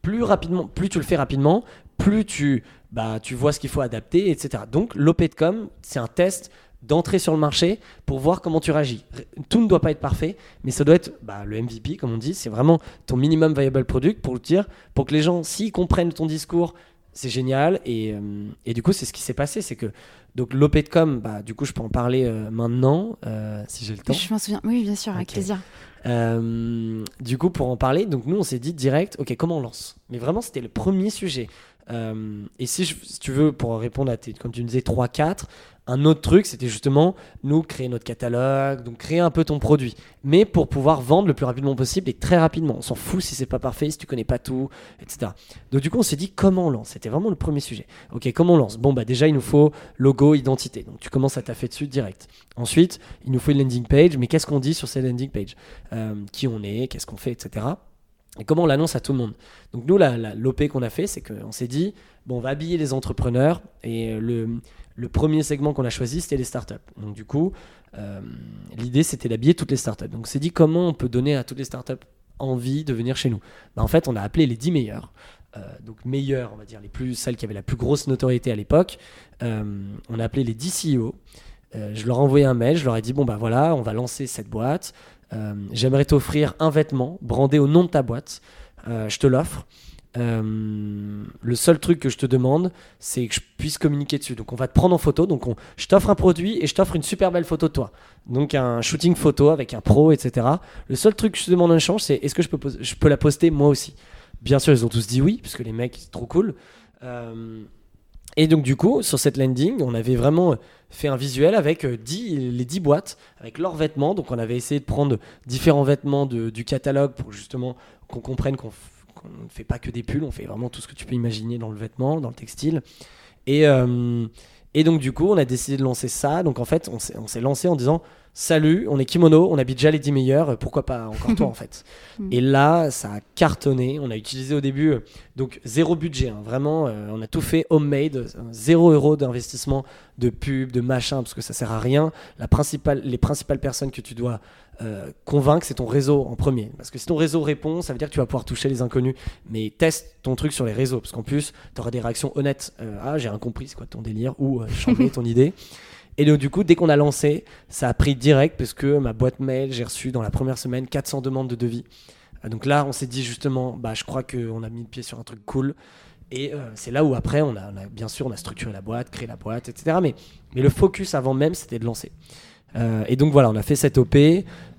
plus rapidement, plus tu le fais rapidement, plus tu bah tu vois ce qu'il faut adapter, etc. Donc l'OP de com, c'est un test d'entrer sur le marché pour voir comment tu réagis. Tout ne doit pas être parfait, mais ça doit être bah, le MVP, comme on dit, c'est vraiment ton minimum viable product pour le dire, pour que les gens, s'ils comprennent ton discours, c'est génial. Et, euh, et du coup, c'est ce qui s'est passé, c'est que donc l'OP de com, bah, du coup, je peux en parler euh, maintenant, euh, si j'ai le temps. Je m'en souviens. Oui, bien sûr, avec plaisir. Euh, du coup, pour en parler, donc nous, on s'est dit direct, ok, comment on lance? Mais vraiment, c'était le premier sujet. Euh, et si, tu veux, pour répondre à tes, comme tu disais, 3-4, un autre truc, c'était justement, nous, créer notre catalogue, donc créer un peu ton produit. Mais pour pouvoir vendre le plus rapidement possible et très rapidement. On s'en fout si c'est pas parfait, si tu connais pas tout, etc. Donc du coup, on s'est dit, comment on lance? C'était vraiment le premier sujet. Ok, comment on lance? Bon, bah déjà, il nous faut logo, identité. Donc tu commences à taffer dessus direct. Ensuite, il nous faut une landing page, mais qu'est-ce qu'on dit sur cette landing page Euh, Qui on est, qu'est-ce qu'on fait, etc. Et comment on l'annonce à tout le monde Donc nous, l'OP qu'on a fait, c'est qu'on s'est dit, bon, on va habiller les entrepreneurs. Et le, le premier segment qu'on a choisi, c'était les startups. Donc du coup, euh, l'idée, c'était d'habiller toutes les startups. Donc on s'est dit, comment on peut donner à toutes les startups envie de venir chez nous? Bah, En fait, on a appelé les 10 meilleurs. Euh, donc meilleurs, on va dire, les plus, celles qui avaient la plus grosse notoriété à l'époque. Euh, on a appelé les 10 CEO. je leur ai envoyé un mail, je leur ai dit, bon, bah voilà, on va lancer cette boîte. J'aimerais t'offrir un vêtement brandé au nom de ta boîte. je te l'offre. Euh, le seul truc que je te demande, c'est que je puisse communiquer dessus. Donc on va te prendre en photo. Donc on, je t'offre un produit et je t'offre une super belle photo de toi. Donc un shooting photo avec un pro, etc. Le seul truc que je te demande en échange, c'est est-ce que je peux, la poster moi aussi? Bien sûr, ils ont tous dit oui, parce que les mecs, c'est trop cool. Euh, et donc du coup, sur cette landing, on avait vraiment fait un visuel avec 10, euh, les 10 boîtes, avec leurs vêtements. Donc on avait essayé de prendre différents vêtements de, du catalogue pour justement qu'on comprenne qu'on on ne fait pas que des pulls, on fait vraiment tout ce que tu peux imaginer dans le vêtement, dans le textile. Et, euh, et donc, du coup, on a décidé de lancer ça. Donc, en fait, on s'est lancé en disant Salut, on est Kimono, on habite déjà les 10 meilleurs, pourquoi pas encore toi en (laughs) fait mm. Et là, ça a cartonné. On a utilisé au début, euh, donc zéro budget, hein. vraiment, euh, on a tout fait homemade, zéro euro d'investissement de pub, de machin, parce que ça sert à rien. La principale, les principales personnes que tu dois euh, convaincre, c'est ton réseau en premier. Parce que si ton réseau répond, ça veut dire que tu vas pouvoir toucher les inconnus. Mais teste ton truc sur les réseaux, parce qu'en plus, tu auras des réactions honnêtes. Euh, ah, j'ai rien compris, c'est quoi ton délire? Ou euh, changer ton (laughs) idée. Et donc, du coup, dès qu'on a lancé, ça a pris direct, parce que ma boîte mail, j'ai reçu dans la première semaine 400 demandes de devis. donc là, on s'est dit justement, bah, je crois qu'on a mis le pied sur un truc cool. Et c'est là où après, on a, bien sûr, on a structuré la boîte, créé la boîte, etc. Mais, mais le focus avant même, c'était de lancer. Euh, et donc voilà, on a fait cette OP.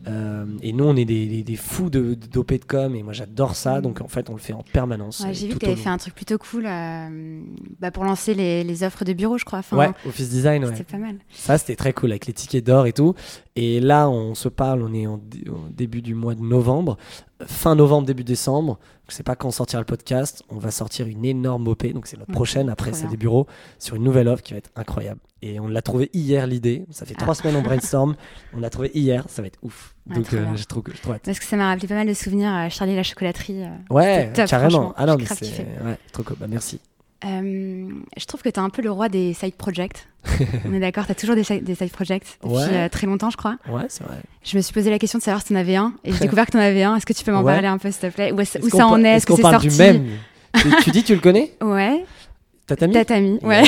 Euh, et nous, on est des, des, fous d'OP de, de, com et moi j'adore ça. Donc en fait, on le fait en permanence. Ouais, J'ai vu que tu avais fait un truc plutôt cool euh, bah, pour lancer les, les, offres de bureau, je crois. ouais, Office Design. C'était pas mal. Ça, c'était très cool avec les tickets d'or et tout. Et là, on se parle, on est en, au début du mois de novembre, fin novembre, début décembre. Je sais pas quand sortira le podcast. On va sortir une énorme OP, donc c'est notre prochaine après c'est des bureaux, sur une nouvelle offre qui va être incroyable. Et on l'a trouvé hier l'idée. Ça fait trois ah. semaines on brainstorm. (laughs) on l'a trouvé hier. Ça va être ouf. Donc euh, j'ai trop, trop hâte. Parce que ça m'a rappelé pas mal de souvenirs. à Charlie la chocolaterie. Euh, ouais, carrément. Ah non, mais c'est ouais, trop cool. Bah, merci. Euh, je trouve que tu es un peu le roi des side projects. (laughs) On est d'accord, tu as toujours des, des side projects depuis euh, très longtemps, je crois. Ouais, c'est vrai. Je me suis posé la question de savoir si tu en avais un et j'ai découvert que tu en avais un. Est-ce que tu peux m'en parler un peu, s'il te plaît? Où, ça en est? Est-ce que c'est sorti du même? Tu, dis, tu le connais? Ouais. Tatami? Tatami, ouais.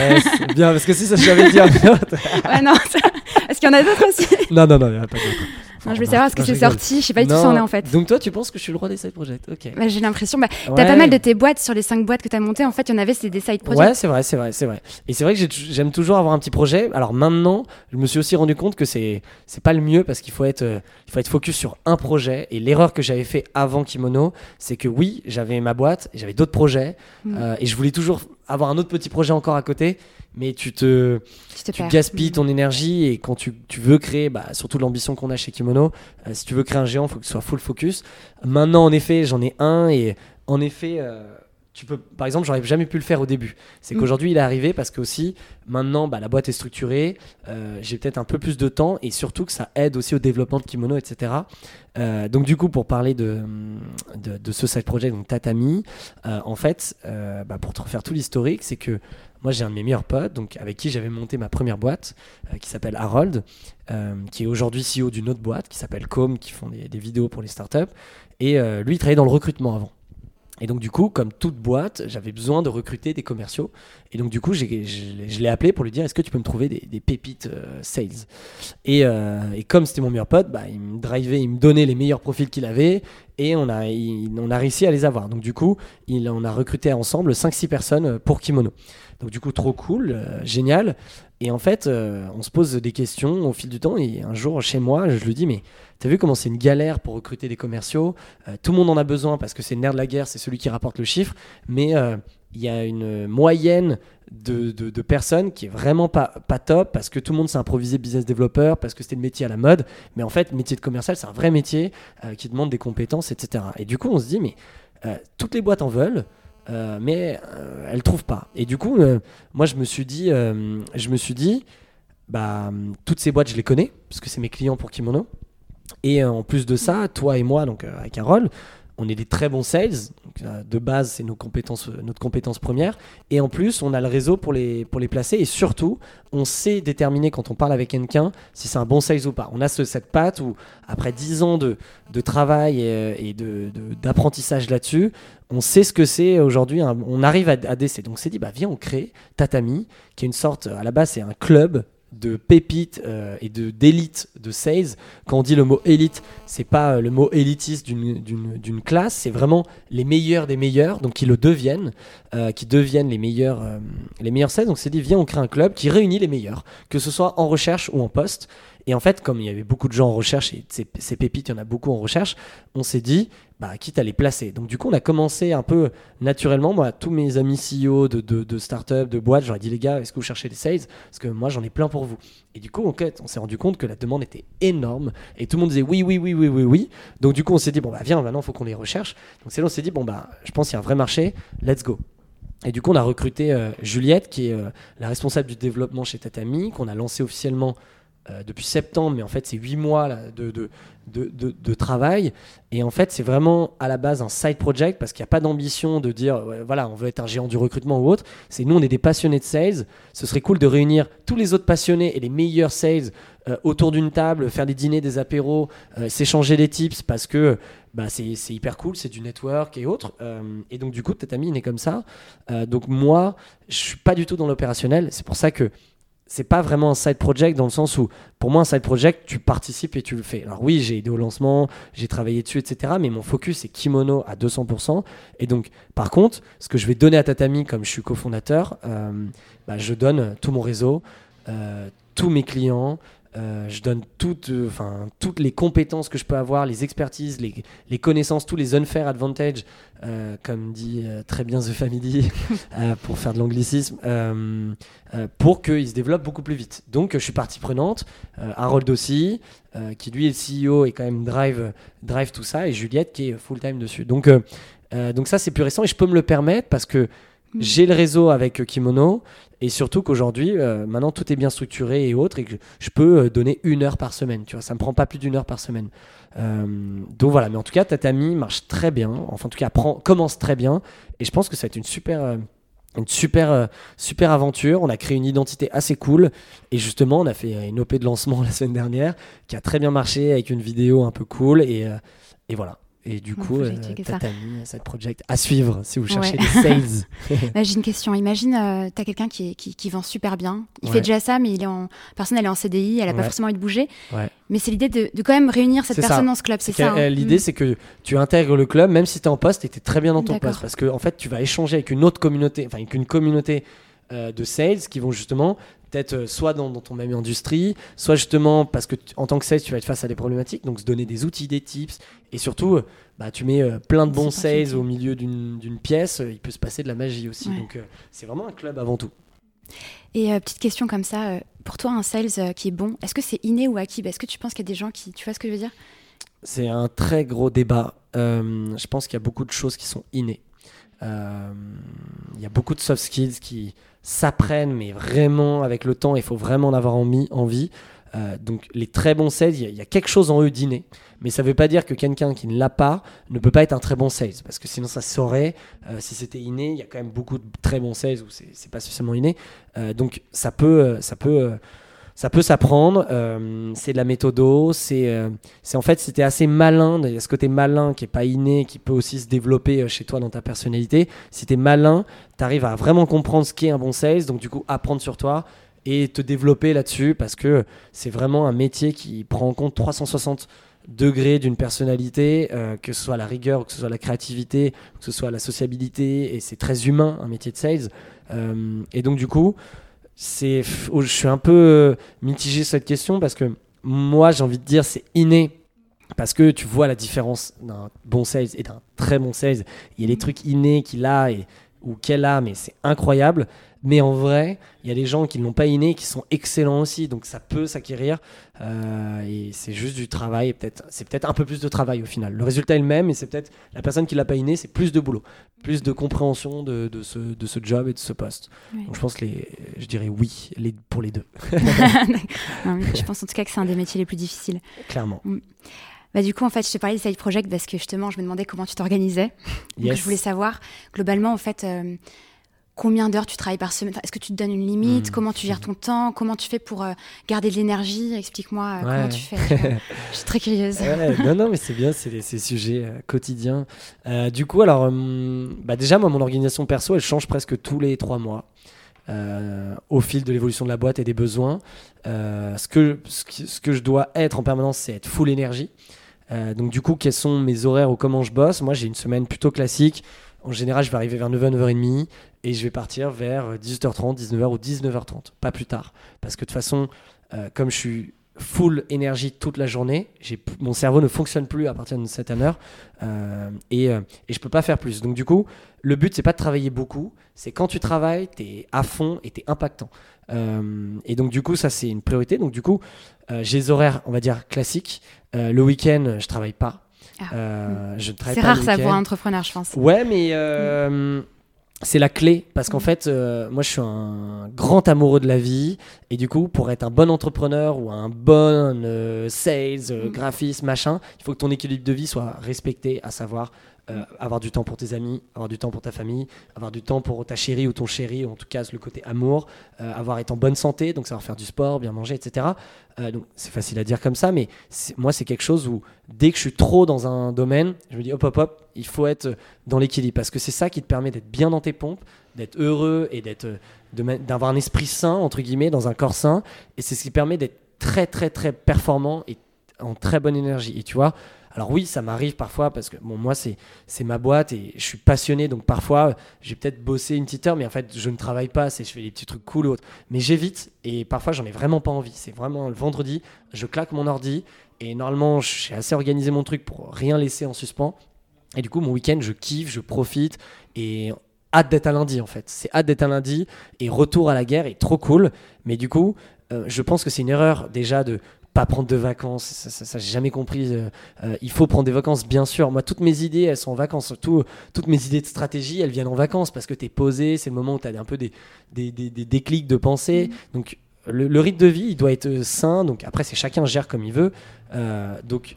bien, parce que si ça, je l'avais dit un autre. (laughs) ouais, non. Est-ce qu'il y en a d'autres aussi Non, non, non, il n'y en a pas d'autres je voulais savoir, est-ce que c'est sorti Je sais pas du tout où ça en est en fait. Donc toi, tu penses que je suis le roi des side projects Ok. Bah, j'ai l'impression. Bah, T'as pas mal de tes boîtes sur les 5 boîtes que t'as montées. En fait, il y en avait, c'est des side projects. Ouais, c'est vrai, c'est vrai, c'est vrai. Et c'est vrai que j'aime toujours avoir un petit projet. Alors maintenant, je me suis aussi rendu compte que c'est c'est pas le mieux parce qu'il faut être euh, il faut être focus sur un projet. Et l'erreur que j'avais fait avant Kimono, c'est que oui, j'avais ma boîte, j'avais d'autres projets mm. euh, et je voulais toujours avoir un autre petit projet encore à côté mais tu te, tu, gaspilles ton énergie et quand tu, tu veux créer, bah, surtout l'ambition qu'on a chez Kimono, euh, si tu veux créer un géant, il faut que tu sois full focus. Maintenant, en effet, j'en ai un et en effet, euh, tu peux, par exemple, j'aurais jamais pu le faire au début. C'est mm. qu'aujourd'hui, il est arrivé parce que aussi, maintenant, bah, la boîte est structurée, euh, j'ai peut-être un peu plus de temps et surtout que ça aide aussi au développement de Kimono, etc. Euh, donc du coup, pour parler de, de, ce side project, donc Tatami, euh, en fait, bah, pour te refaire tout l'historique, c'est que moi j'ai un de mes meilleurs potes, donc avec qui j'avais monté ma première boîte, qui s'appelle Harold, qui est aujourd'hui CEO d'une autre boîte qui s'appelle Com, qui font des, des, vidéos pour les startups. Et lui, il travaillait dans le recrutement avant. Et donc du coup, comme toute boîte, j'avais besoin de recruter des commerciaux. Et donc du coup, je l'ai appelé pour lui dire, est-ce que tu peux me trouver des, pépites euh, sales? Et, euh, et, comme c'était mon meilleur pote, bah, il me drivait, il me donnait les meilleurs profils qu'il avait. Et on a, réussi à les avoir. Donc du coup, il, on a recruté ensemble 5-6 personnes pour Kimono. Donc du coup, trop cool, euh, génial. Et en fait, on se pose des questions au fil du temps. Et un jour, chez moi, je lui dis, mais T'as vu comment c'est une galère pour recruter des commerciaux? Euh, Tout le monde en a besoin parce que c'est le nerf de la guerre, c'est celui qui rapporte le chiffre. Mais euh, il y a une moyenne de, de, personnes qui est vraiment pas, pas top parce que tout le monde s'est improvisé business developer, parce que c'était le métier à la mode. Mais en fait, métier de commercial, c'est un vrai métier euh, qui demande des compétences, etc. Et du coup, on se dit, mais toutes les boîtes en veulent. Mais elles elles trouvent pas. Et du coup, moi, je me suis dit, je me suis dit, bah, toutes ces boîtes, je les connais parce que c'est mes clients pour Kimono. Et euh, en plus de ça, toi et moi, donc euh, avec Carole, on est des très bons sales. Euh, de base, c'est euh, notre compétence première. Et en plus, on a le réseau pour les, placer. Et surtout, on sait déterminer quand on parle avec quelqu'un si c'est un bon sales ou pas. On a ce- cette patte où, après 10 ans de, travail et, de- d'apprentissage là-dessus, on sait ce que c'est aujourd'hui. On arrive à, à déceler. Donc, on s'est dit, bah, viens, on crée Tatami, qui est une sorte, à la base, c'est un club de pépites euh, et de d'élite de sales. Quand on dit le mot élite, c'est pas euh, le mot élitiste d'une- classe, c'est vraiment les meilleurs des meilleurs, donc qui le deviennent, euh, qui deviennent les meilleurs, euh, les meilleurs sales. Donc c'est dit, viens, on crée un club qui réunit les meilleurs, que ce soit en recherche ou en poste. Et en fait, comme il y avait beaucoup de gens en recherche, et ces, pépites, il y en a beaucoup en recherche, on s'est dit, bah, quitte à les placer. Donc du coup, on a commencé un peu naturellement. Moi, tous mes amis CEO de, de, de start-up, de boîtes, j'aurais dit, les gars, est-ce que vous cherchez des sales? Parce que moi, j'en ai plein pour vous. Et du coup, fait, on s'est rendu compte que la demande était énorme. Et tout le monde disait oui, oui, oui, oui, oui, oui. Donc du coup, on s'est dit, bon, bah viens, maintenant, il faut qu'on les recherche. Donc c'est là, on s'est dit, bon, bah, je pense qu'il y a un vrai marché, let's go. Et du coup, on a recruté euh, Juliette, qui est euh, la responsable du développement chez Tatami, qu'on a lancé officiellement euh, depuis septembre, mais en fait, c'est huit mois de, de, de, travail. Et en fait, c'est vraiment à la base un side project parce qu'il n'y a pas d'ambition de dire, voilà, on veut être un géant du recrutement ou autre. C'est nous, on est des passionnés de sales. Ce serait cool de réunir tous les autres passionnés et les meilleurs sales euh, autour d'une table, faire des dîners, des apéros, euh, s'échanger des tips parce que bah, c'est hyper cool, c'est du network et autres. Et donc, du coup, Tatami, il est comme ça. Donc, moi, je suis pas du tout dans l'opérationnel. C'est pour ça que c'est pas vraiment un side project dans le sens où, pour moi, un side project, tu participes et tu le fais. Alors oui, j'ai aidé au lancement, j'ai travaillé dessus, etc. Mais mon focus, c'est kimono à 200%. Et donc, par contre, ce que je vais donner à Tatami, comme je suis cofondateur, euh, bah, je donne tout mon réseau, euh, tous mes clients, euh, je donne toutes, euh, enfin, toutes les compétences que je peux avoir, les expertises, les, connaissances, tous les unfair advantages, euh, comme dit très bien The Family, (laughs) pour faire de l'anglicisme, pour qu'ils se développent beaucoup plus vite. Donc, je suis partie prenante. Harold aussi, qui lui est le CEO et quand même drive, drive tout ça, et Juliette qui est full time dessus. Donc, donc ça, c'est plus récent et je peux me le permettre parce que Mm. j'ai le réseau avec euh, Kimono et surtout qu'aujourd'hui, euh, maintenant tout est bien structuré et autres et que je peux euh, donner une heure par semaine. Tu vois, ça me prend pas plus d'une heure par semaine. Donc voilà, mais en tout cas, Tatami marche très bien. Enfin, en tout cas, commence très bien et je pense que ça va être une super. une super, super aventure. On a créé une identité assez cool. Et justement, on a fait une OP de lancement (laughs) la semaine dernière qui a très bien marché avec une vidéo un peu cool. Et voilà. Et du coup, euh. Tatami, cette project à suivre si vous cherchez Ouais. des sales. Là, (laughs) (laughs) j'ai une question. Imagine, euh, tu as quelqu'un qui, qui, qui vend super bien. Il Ouais. fait déjà ça, mais il est en... personne, elle est en CDI, elle a pas forcément envie de bouger. Mais c'est l'idée de, de quand même réunir cette ça. personne dans ce club, c'est ça hein euh, L'idée, Mm. c'est que tu intègres le club, même si tu es en poste et tu es très bien dans ton poste. Parce que, en fait, tu vas échanger avec une autre communauté, enfin, avec une communauté euh, de sales qui vont justement peut-être euh, soit dans, dans ton même industrie, soit justement parce que tu- en tant que sales, tu vas être face à des problématiques, donc se donner des outils, des tips. Et surtout, euh, bah, tu mets euh, plein de bons sales au milieu d'une pièce, euh, il peut se passer de la magie aussi. Ouais. Donc, euh, c'est vraiment un club avant tout. Et petite question comme ça, pour toi, un sales qui est bon, est-ce que c'est inné ou acquis? Est-ce que tu penses qu'il y a des gens qui. Tu vois ce que je veux dire? C'est un très gros débat. Je pense qu'il y a beaucoup de choses qui sont innées. Il y a beaucoup de soft skills qui s'apprennent, mais vraiment avec le temps, il faut vraiment en avoir envie. Euh, donc les très bons sales, il y, a- quelque chose en eux d'inné. Mais ça ne veut pas dire que quelqu'un qui ne l'a pas ne peut pas être un très bon sales. Parce que sinon ça saurait. Euh, si c'était inné, il y a quand même beaucoup de très bons sales où c'est pas suffisamment inné. Euh, donc ça peut, ça peut, ça peut s'apprendre. Euh, c'est de la méthodo. C'est euh, c'est en fait, c'était assez malin. Il y a ce côté malin qui est pas inné, qui peut aussi se développer euh, chez toi dans ta personnalité. Si tu es malin, tu arrives à vraiment comprendre ce qu'est un bon sales. Donc, du coup, apprendre sur toi et te développer là-dessus parce que c'est vraiment un métier qui prend en compte 360 degrés d'une personnalité, euh, que ce soit la rigueur, que ce soit la créativité, que ce soit la sociabilité, et c'est très humain un métier de sales. Et donc du coup, c'est, je suis un peu euh, mitigé sur cette question parce que moi j'ai envie de dire c'est inné parce que tu vois la différence d'un bon sales et d'un très bon sales. Il y a des trucs innés qu'il a et, ou qu'elle a, mais c'est incroyable. Mais en vrai, il y a des gens qui ne l'ont pas inné qui sont excellents aussi, donc ça peut s'acquérir. Euh, et c'est juste du travail, et peut-être, c'est peut-être un peu plus de travail au final. Le résultat est le même, mais c'est peut-être la personne qui l'a pas inné, c'est plus de boulot, plus de compréhension de, de ce, de ce job et de ce poste. Donc je pense que les, je dirais oui les, pour les deux, (laughs) (laughs) Non, Je pense en tout cas que c'est un des métiers les plus difficiles. clairement. Bah, Bah, du coup, en fait, je te parlais des side projects parce que justement, je me demandais comment tu t'organisais. Donc, je voulais savoir, globalement, en fait, euh, combien d'heures tu travailles par semaine? Est-ce que tu te donnes une limite? Hmm. Comment tu gères ton temps? Comment tu fais pour euh, garder de l'énergie? Explique-moi euh, comment tu fais. je suis très curieuse. non, non, mais c'est bien, c'est ces sujets quotidiens. du coup, alors, hum, bah déjà, moi, mon organisation perso, elle change presque tous les trois mois. Au fil de l'évolution de la boîte et des besoins. Ce, que, ce, que je dois être en permanence, c'est être full énergie. Euh, donc du coup, quels sont mes horaires ou comment je bosse? Moi, j'ai une semaine plutôt classique. En général, je vais arriver vers 9h, 9h30 et je vais partir vers 18h30, 19h ou 19h30, pas plus tard. Parce que de toute façon, comme je suis full énergie toute la journée. Mon cerveau ne fonctionne plus à partir de cette heure euh, et, euh, et, je peux pas faire plus. Donc du coup, le but c'est pas de travailler beaucoup, c'est quand tu travailles, tu es à fond et tu es impactant. Euh, et donc du coup, ça c'est une priorité. Donc du coup, j'ai les horaires, on va dire classiques. Le week-end, je travaille pas. Ah. c'est rare ça pour un entrepreneur, je pense. Ouais, mais c'est la clé parce qu'en mm. fait, euh, moi je suis un grand amoureux de la vie et du coup, pour être un bon entrepreneur ou un bon euh, sales, euh, graphiste, machin, il faut que ton équilibre de vie soit respecté, à savoir euh, avoir du temps pour tes amis, avoir du temps pour ta famille, avoir du temps pour ta chérie ou ton chéri, ou en tout cas le côté amour, euh, avoir être en bonne santé, donc savoir faire du sport, bien manger, etc. Euh, donc c'est facile à dire comme ça, mais moi c'est quelque chose où dès que je suis trop dans un domaine, je me dis hop hop hop, il faut être dans l'équilibre parce que c'est ça qui te permet d'être bien dans tes pompes, d'être heureux et d'être d'avoir un esprit sain entre guillemets dans un corps sain, et c'est ce qui permet d'être très très très performant et en très bonne énergie. Et tu vois, alors oui, ça m'arrive parfois parce que bon, moi, c'est, ma boîte et je suis passionné. Donc parfois, j'ai peut-être bossé une petite heure, mais en fait, je ne travaille pas. Je fais des petits trucs cool ou autres. Mais j'évite et parfois, j'en ai vraiment pas envie. C'est vraiment le vendredi, je claque mon ordi et normalement, j'ai assez organisé mon truc pour rien laisser en suspens. Et du coup, mon week-end, je kiffe, je profite et hâte d'être à lundi en fait. C'est hâte d'être à lundi et retour à la guerre est trop cool. Mais du coup, euh, je pense que c'est une erreur déjà de pas prendre de vacances, ça, ça, j'ai jamais compris. Euh, euh, il faut prendre des vacances, bien sûr. Moi, toutes mes idées, elles sont en vacances. Surtout, toutes mes idées de stratégie, elles viennent en vacances parce que tu es posé, c'est le moment où tu as un peu des, des, des, déclics de pensée. Mm. Donc, le, rythme de vie, il doit être sain. Donc, après, c'est chacun gère comme il veut. Euh, donc,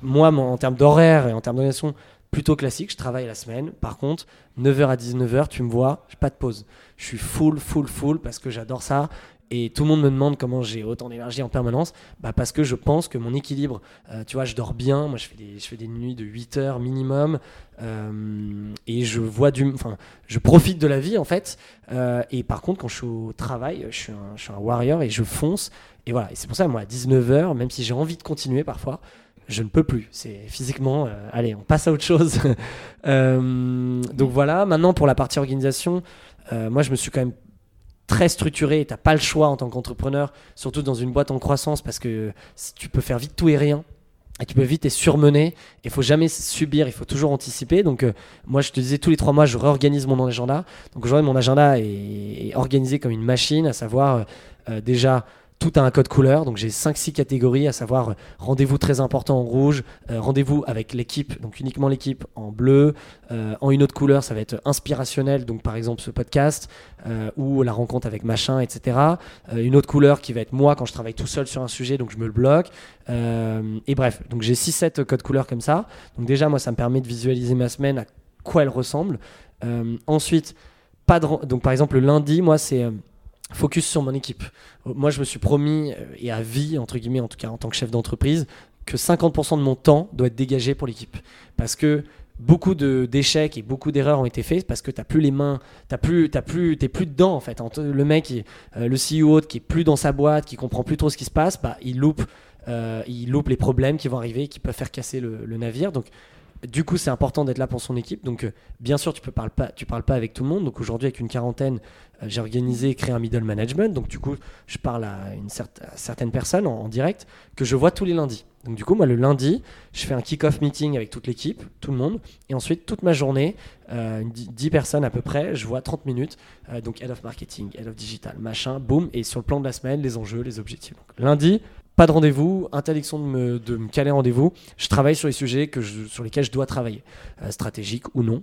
moi, en termes d'horaire et en termes d'organisation, plutôt classique, je travaille la semaine. Par contre, 9h à 19h, tu me vois, pas de pause. Je suis full, full, full parce que j'adore ça. Et tout le monde me demande comment j'ai autant d'énergie en permanence. Bah parce que je pense que mon équilibre, euh, tu vois, je dors bien. Moi, je fais des, je fais des nuits de 8 heures minimum. Euh, et je vois du. Enfin, je profite de la vie, en fait. Euh, et par contre, quand je suis au travail, je suis un, je suis un warrior et je fonce. Et voilà. Et c'est pour ça, moi, à 19h, même si j'ai envie de continuer parfois, je ne peux plus. C'est physiquement. allez, on passe à autre chose. (laughs) donc voilà. Maintenant, pour la partie organisation, moi, je me suis quand même très structuré et t'as pas le choix en tant qu'entrepreneur, surtout dans une boîte en croissance, parce que tu peux faire vite tout et rien. Et tu peux vite être surmené. Il faut jamais subir, il faut toujours anticiper. Donc, euh, moi, je te disais, tous les trois mois, je réorganise mon agenda. Donc, aujourd'hui, mon agenda est, organisé comme une machine, à savoir euh, euh, déjà tout a un code couleur, donc j'ai 5-6 catégories, à savoir euh, rendez-vous très important en rouge, euh, rendez-vous avec l'équipe, donc uniquement l'équipe en bleu, euh, en une autre couleur, ça va être inspirationnel, donc par exemple ce podcast, ou la rencontre avec machin, etc. une autre couleur qui va être moi quand je travaille tout seul sur un sujet, donc je me le bloque. et bref, donc j'ai 6-7 codes couleurs comme ça. Donc déjà, moi, ça me permet de visualiser ma semaine, à quoi elle ressemble. ensuite, pas de, donc par exemple le lundi, moi, c'est focus sur mon équipe. Moi, je me suis promis, euh, et à vie, entre guillemets, en tout cas en tant que chef d'entreprise, que 50% de mon temps doit être dégagé pour l'équipe. Parce que beaucoup d'échecs et beaucoup d'erreurs ont été faits parce que tu n'as plus les mains, tu plus, plus, plus dedans en fait. Le mec, euh, le CEO qui est plus dans sa boîte, qui comprend plus trop ce qui se passe, bah, il loupe, euh, il loupe les problèmes qui vont arriver, qui peuvent faire casser le, le navire. Donc du coup, c'est important d'être là pour son équipe. Donc, euh, bien sûr, tu ne parles, pas, avec tout le monde. Donc, aujourd'hui, avec une quarantaine, euh, j'ai organisé et créé un middle management. Donc, du coup, je parle à, une certaine personne en, direct que je vois tous les lundis. Donc, du coup, moi, le lundi, je fais un kick-off meeting avec toute l'équipe, tout le monde. Et ensuite, toute ma journée, euh, 10 personnes à peu près, je vois 30 minutes. Euh, donc, head of marketing, head of digital, machin, boum. Et sur le plan de la semaine, les enjeux, les objectifs. lundi, pas de rendez-vous, interdiction de me, de me caler rendez-vous. Je travaille sur les sujets que sur lesquels je dois travailler, euh, stratégique ou non.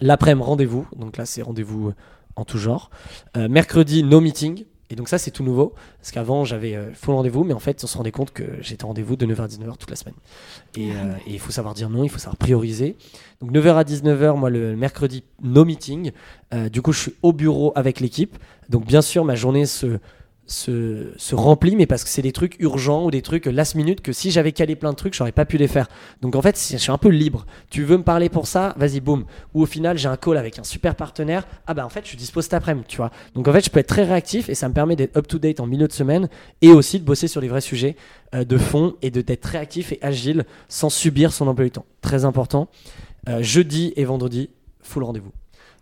L'après-midi, rendez-vous. Donc là, c'est rendez-vous en tout genre. Euh, mercredi, no meeting. Et donc ça, c'est tout nouveau. Parce qu'avant, j'avais euh, full rendez-vous, mais en fait, on se rendait compte que j'étais en rendez-vous de 9h à 19h toute la semaine. Et Ah euh, et il faut savoir dire non, il faut savoir prioriser. Donc 9h à 19h, moi, le mercredi, no meeting. Euh, du coup, je suis au bureau avec l'équipe. Donc bien sûr, ma journée se, se, se remplit, mais parce que c'est des trucs urgents ou des trucs last minute que si j'avais calé plein de trucs, j'aurais pas pu les faire. Donc en fait, je suis un peu libre. Tu veux me parler pour ça? Vas-y, boum. Ou au final, j'ai un call avec un super partenaire. Ah bah en fait, je suis dispo cet après-midi, tu vois. Donc en fait, je peux être très réactif et ça me permet d'être up-to-date en milieu de semaine et aussi de bosser sur les vrais sujets euh, de fond et de d'être réactif et agile sans subir son emploi du temps. Très important. Euh, jeudi et vendredi, full rendez-vous.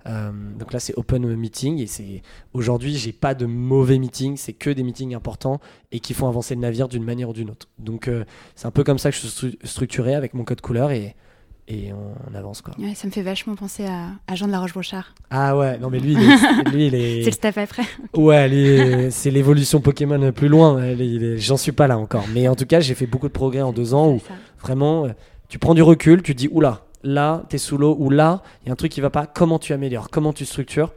Euh, donc là, c'est open meeting et c'est aujourd'hui, j'ai pas de mauvais meetings, c'est que des meetings importants et qui font avancer le navire d'une manière ou d'une autre. Donc euh, c'est un peu comme ça que je suis stru- structuré avec mon code couleur et, et on, on avance quoi. Ouais, ça me fait vachement penser à, à Jean de la Roche-Brochard. Ah ouais, non mais lui, il (laughs) est, C'est le step après. ouais, c'est l'évolution Pokémon plus loin. J'en suis pas là encore, mais en tout cas, j'ai fait beaucoup de progrès en deux ans où ça. Vraiment, euh, tu prends du recul, tu te dis, oula, là, t'es sous l'eau, ou là, il y a un truc qui va pas, comment tu améliores, comment tu structures?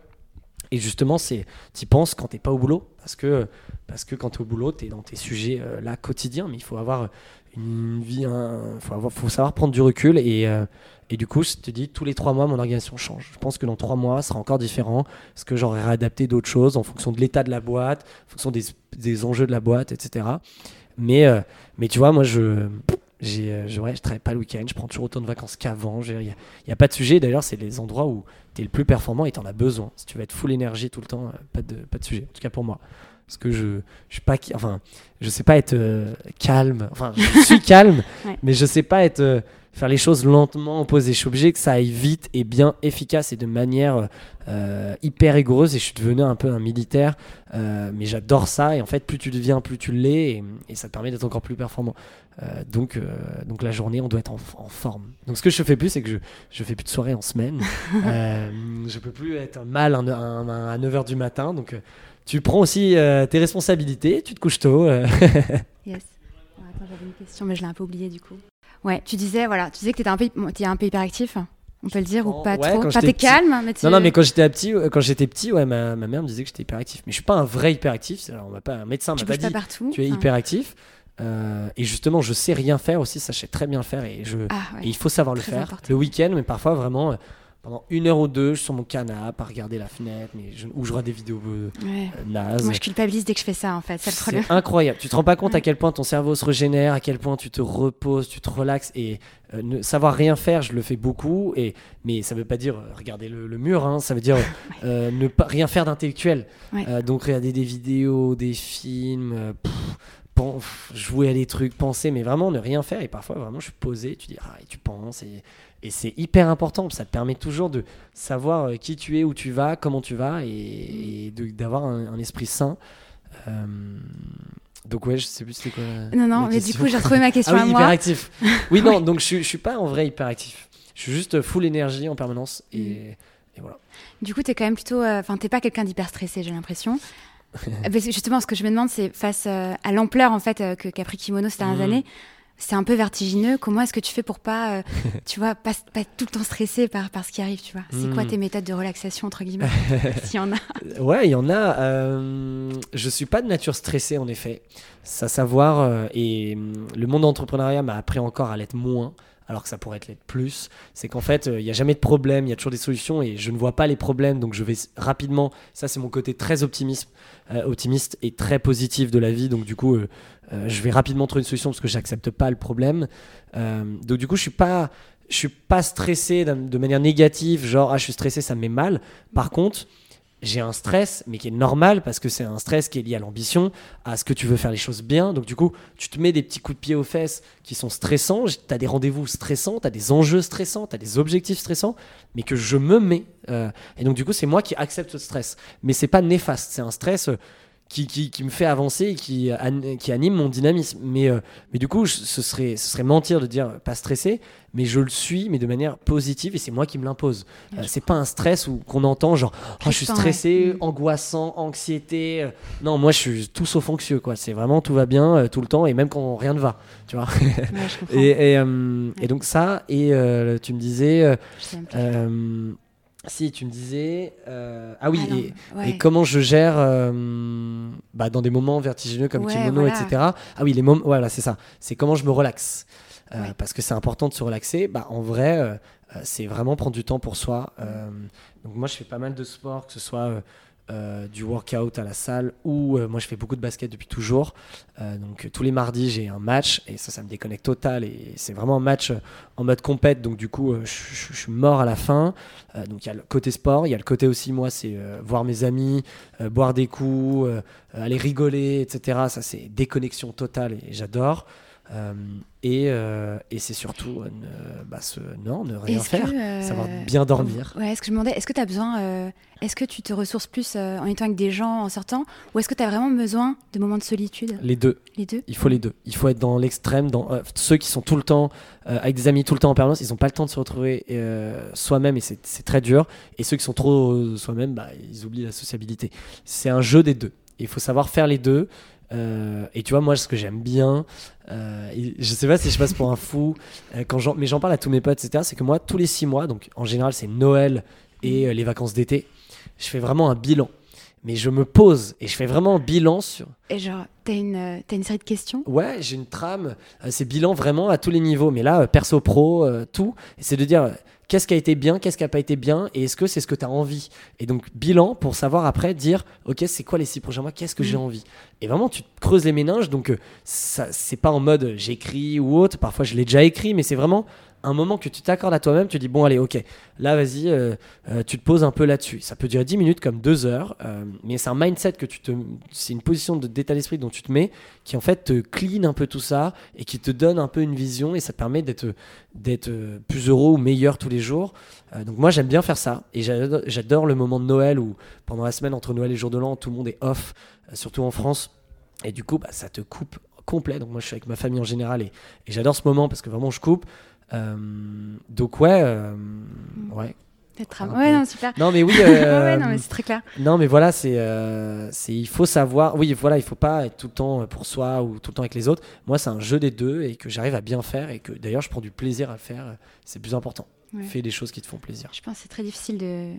Et justement, c'est, t'y penses quand t'es pas au boulot, parce que, parce que quand au boulot, t'es dans tes sujets euh, là quotidiens, mais il faut avoir une vie, un, faut savoir prendre du recul et, euh, et du coup, je te dis, tous les trois mois, mon organisation change. Je pense que dans trois mois, ça sera encore différent, parce que j'aurai réadapté d'autres choses en fonction de l'état de la boîte, en fonction des, des enjeux de la boîte, etc. Mais, euh, mais tu vois, moi, je, j'ai, euh, je, ouais, je travaille pas le week-end, je prends toujours autant de vacances qu'avant. Il n'y a, pas de sujet. D'ailleurs, c'est les endroits où tu es le plus performant et tu en as besoin. Si tu veux être full énergie tout le temps, euh, pas, de, pas de sujet. En tout cas pour moi. Parce que je, je suis pas, enfin, je sais pas être euh, calme. Enfin, je (laughs) suis calme, Ouais. mais je sais pas être euh, faire les choses lentement, poser. Je suis obligé que ça aille vite et bien efficace et de manière euh, hyper rigoureuse. Et je suis devenu un peu un militaire, mais j'adore ça. Et en fait, plus tu deviens, plus tu l'es, et, et ça te permet d'être encore plus performant. Euh, donc, euh, donc la journée, on doit être en, en forme. Donc ce que je fais plus, c'est que je, je fais plus de soirée en semaine. (laughs) euh, je peux plus être mal à 9h du matin. Donc euh, tu prends aussi tes responsabilités, tu te couches tôt. (laughs) Yes. (laughs) Attends, j'avais une question, mais je l'ai un peu oubliée du coup. Ouais, tu disais, voilà, tu disais que tu étais un peu, un peu hyperactif, on peut le dire, ou pas ouais, trop. Enfin, t'es calme, mais tu... Non, non, mais quand j'étais petit, quand j'étais petit, ouais, ma, ma mère me disait que j'étais hyperactif. Mais je suis pas un vrai hyperactif. Alors, on m'a pas, un médecin m'a pas bouges pas dit partout. tu es hyperactif. Euh, et justement, je sais rien faire aussi. Ça, je sais très bien le faire et je, Ah, ouais. Et il faut savoir le faire. important. Le week-end, mais parfois vraiment euh, pendant une heure ou deux, je suis sur mon canapé à regarder la fenêtre, mais je, ou je regarde des vidéos euh, Ouais. euh, nazes. Moi, je culpabilise dès que je fais ça, en fait, c'est le problème. C'est incroyable. Tu te rends pas compte à quel point ton cerveau se régénère, à quel point tu te reposes, tu te relaxes et ne savoir rien faire, je le fais beaucoup. Et mais ça veut pas dire regarder le, le mur, hein, ça veut dire (laughs) ne pas rien faire d'intellectuel. Donc regarder des vidéos, des films, pff, jouer à des trucs, penser, mais vraiment ne rien faire. Et parfois vraiment je suis posé, tu dis ah et tu penses et et c'est hyper important, ça te permet toujours de savoir euh, qui tu es, où tu vas, comment tu vas, et, d'avoir un, un esprit sain. Euh, donc ouais, je sais plus c'était quoi. Non, non, mais du question. coup, j'ai retrouvé ma question (laughs) ah à oui, moi. hyperactif. Oui, non, (laughs) donc je, je suis pas en vrai hyperactif. Je suis juste full énergie en permanence Mm. et, et voilà. Du coup, t'es quand même plutôt. euh, Enfin, t'es pas quelqu'un d'hyper stressé, j'ai l'impression. Que justement, ce que je me demande, c'est face euh, à l'ampleur en fait euh, que qu'a pris Kimono ces dernières Mhm. années, c'est un peu vertigineux. Comment est-ce que tu fais pour pas, euh, (laughs) tu vois, pas, pas tout le temps stressé par, par ce qui arrive, tu vois? C'est quoi Mhm. tes méthodes de relaxation entre guillemets, (laughs) s'il y en a? Ouais, il y en a. euh, je suis pas de nature stressée en effet. Ça savoir euh, et hum, le monde d'entrepreneuriat m'a appris encore à l'être moins. Alors que ça pourrait être plus, c'est qu'en fait, euh, il n'y a jamais de problème, il y a toujours des solutions et je ne vois pas les problèmes, donc je vais rapidement. Ça, c'est mon côté très optimiste, euh, optimiste et très positif de la vie, donc du coup, euh, euh, je vais rapidement trouver une solution parce que j'accepte pas le problème. Euh, donc du coup, je suis pas, je suis pas stressé de manière négative, genre ah je suis stressé, ça me met mal. Par contre, j'ai un stress, mais qui est normal parce que c'est un stress qui est lié à l'ambition, à ce que tu veux faire les choses bien. Donc, du coup, tu te mets des petits coups de pied aux fesses qui sont stressants. Tu as des rendez-vous stressants, tu as des enjeux stressants, tu as des objectifs stressants, mais que je me mets. euh, et donc, du coup, c'est moi qui accepte ce stress. Mais c'est pas néfaste, c'est un stress. euh, qui, qui, qui me fait avancer et qui, an- qui anime mon dynamisme. Mais, euh, mais du coup, je- ce serait, ce serait mentir de dire pas stressé, mais je le suis, mais de manière positive et c'est moi qui me l'impose. Euh, c'est pas un stress où qu'on entend genre oh, je suis stressé, ouais. Mm. angoissant, anxiété. euh, Non, moi je suis tout sauf anxieux quoi. C'est vraiment tout va bien euh, tout le temps et même quand rien ne va, tu vois. Ouais, (laughs) et, et, euh, et donc ça et euh, tu me disais euh, Je Si, tu me disais. euh, Ah oui, Ah non, et, ouais. et comment je gère euh, bah, dans des moments vertigineux comme Ouais, kimono, voilà. etc. Ah oui, les moments. Voilà, c'est ça. C'est comment je me relaxe. Euh, Ouais. Parce que c'est important de se relaxer. Bah, en vrai, c'est vraiment prendre du temps pour soi. Donc, moi, je fais pas mal de sport, que ce soit. Euh, du workout à la salle ou euh, moi je fais beaucoup de basket depuis toujours Euh, donc tous les mardis j'ai un match et ça ça me déconnecte total et c'est vraiment un match en mode compète donc du coup je suis mort à la fin donc il y a le côté sport, il y a le côté aussi moi c'est voir mes amis, boire des coups, aller rigoler, etc. Ça c'est déconnexion totale et j'adore. Euh, et euh, et c'est surtout euh, ne, bah, non, ne rien faire, que, euh, savoir bien dormir. Ouais, est-ce que je me demandais, est-ce que tu as besoin, est-ce que tu te ressources plus en étant avec des gens en sortant, ou est-ce que tu as vraiment besoin de moments de solitude? Les deux, Les deux? Il faut les deux. Il faut être dans l'extrême, dans ceux qui sont tout le temps avec des amis tout le temps en permanence, ils n'ont pas le temps de se retrouver soi-même et c'est très dur. Et ceux qui sont trop soi-même, bah, ils oublient la sociabilité. C'est un jeu des deux. Il faut savoir faire les deux. Euh, et tu vois, moi, ce que j'aime bien, euh, et je sais pas si je passe pour un fou, euh, quand j'en- mais j'en parle à tous mes potes, etc. C'est que moi, tous les six mois, donc en général, c'est Noël et euh, les vacances d'été, je fais vraiment un bilan. Mais je me pose et je fais vraiment un bilan sur. Et genre, t'as une, t'as une série de questions? Ouais, j'ai une trame, c'est bilan vraiment à tous les niveaux, mais là, perso, pro, tout. Et c'est de dire qu'est-ce qui a été bien, qu'est-ce qui n'a pas été bien, et est-ce que c'est ce que tu as envie? Et donc, bilan pour savoir après dire, ok, c'est quoi les six prochains mois, qu'est-ce que j'ai Mhm. envie? Et vraiment, tu te creuses les méninges, donc euh, ça, c'est pas en mode j'écris ou autre, parfois je l'ai déjà écrit, mais c'est vraiment un moment que tu t'accordes à toi-même, tu dis bon allez ok, là vas-y, euh, euh, tu te poses un peu là-dessus. Ça peut durer 10 minutes comme 2 heures, euh, mais c'est un mindset que tu te, c'est une position d'état d'esprit dont tu te mets, qui en fait te clean un peu tout ça et qui te donne un peu une vision et ça te permet d'être d'être plus heureux ou meilleur tous les jours. Donc moi j'aime bien faire ça et j'adore le moment de Noël où pendant la semaine entre Noël et jour de l'an tout le monde est off, surtout en France et du coup bah, ça te coupe complet. Donc moi je suis avec ma famille en général et j'adore ce moment parce que vraiment je coupe. Euh, donc ouais, euh, ouais. Ouais, non, super. Non mais oui. (laughs) Euh, ouais, non, mais c'est très clair. non, mais voilà, c'est, euh, c'est, il faut savoir. Oui, voilà, il faut pas être tout le temps pour soi ou tout le temps avec les autres. Moi, c'est un jeu des deux et que j'arrive à bien faire et que d'ailleurs, je prends du plaisir à le faire. C'est plus important. Ouais. Fais des choses qui te font plaisir. Je pense que c'est très difficile de,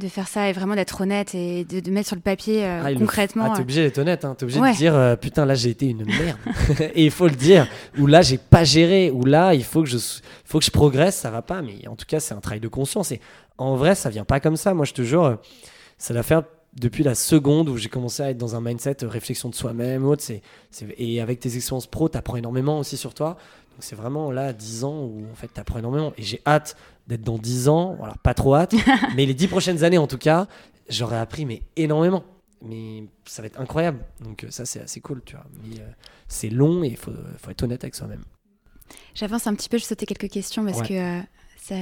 de faire ça et vraiment d'être honnête et de, de mettre sur le papier euh, Ah, concrètement. f- Ah, t'es obligé d'être honnête. Hein. T'es obligé Ouais. de dire euh, putain, là, j'ai été une merde. (laughs) et il faut le dire. Ou là, j'ai pas géré. Ou là, il faut que je, faut que je progresse. Ça va pas. Mais en tout cas, c'est un travail de conscience. Et en vrai, ça vient pas comme ça. Moi, je te jure, euh, ça doit faire depuis la seconde où j'ai commencé à être dans un mindset euh, réflexion de soi-même. Autre, c'est, c'est- et avec tes expériences pro, t'apprends énormément aussi sur toi. Donc c'est vraiment là 10 ans où en fait t'apprends énormément. Et j'ai hâte d'être dans 10 ans. Alors pas trop hâte, (laughs) mais les 10 prochaines années en tout cas, j'aurais appris mais énormément. Mais ça va être incroyable. Donc euh, ça c'est assez cool, tu vois. Mais euh, c'est long et il faut, faut être honnête avec soi-même. J'avance un petit peu, je sautais quelques questions parce Ouais. que euh, ça,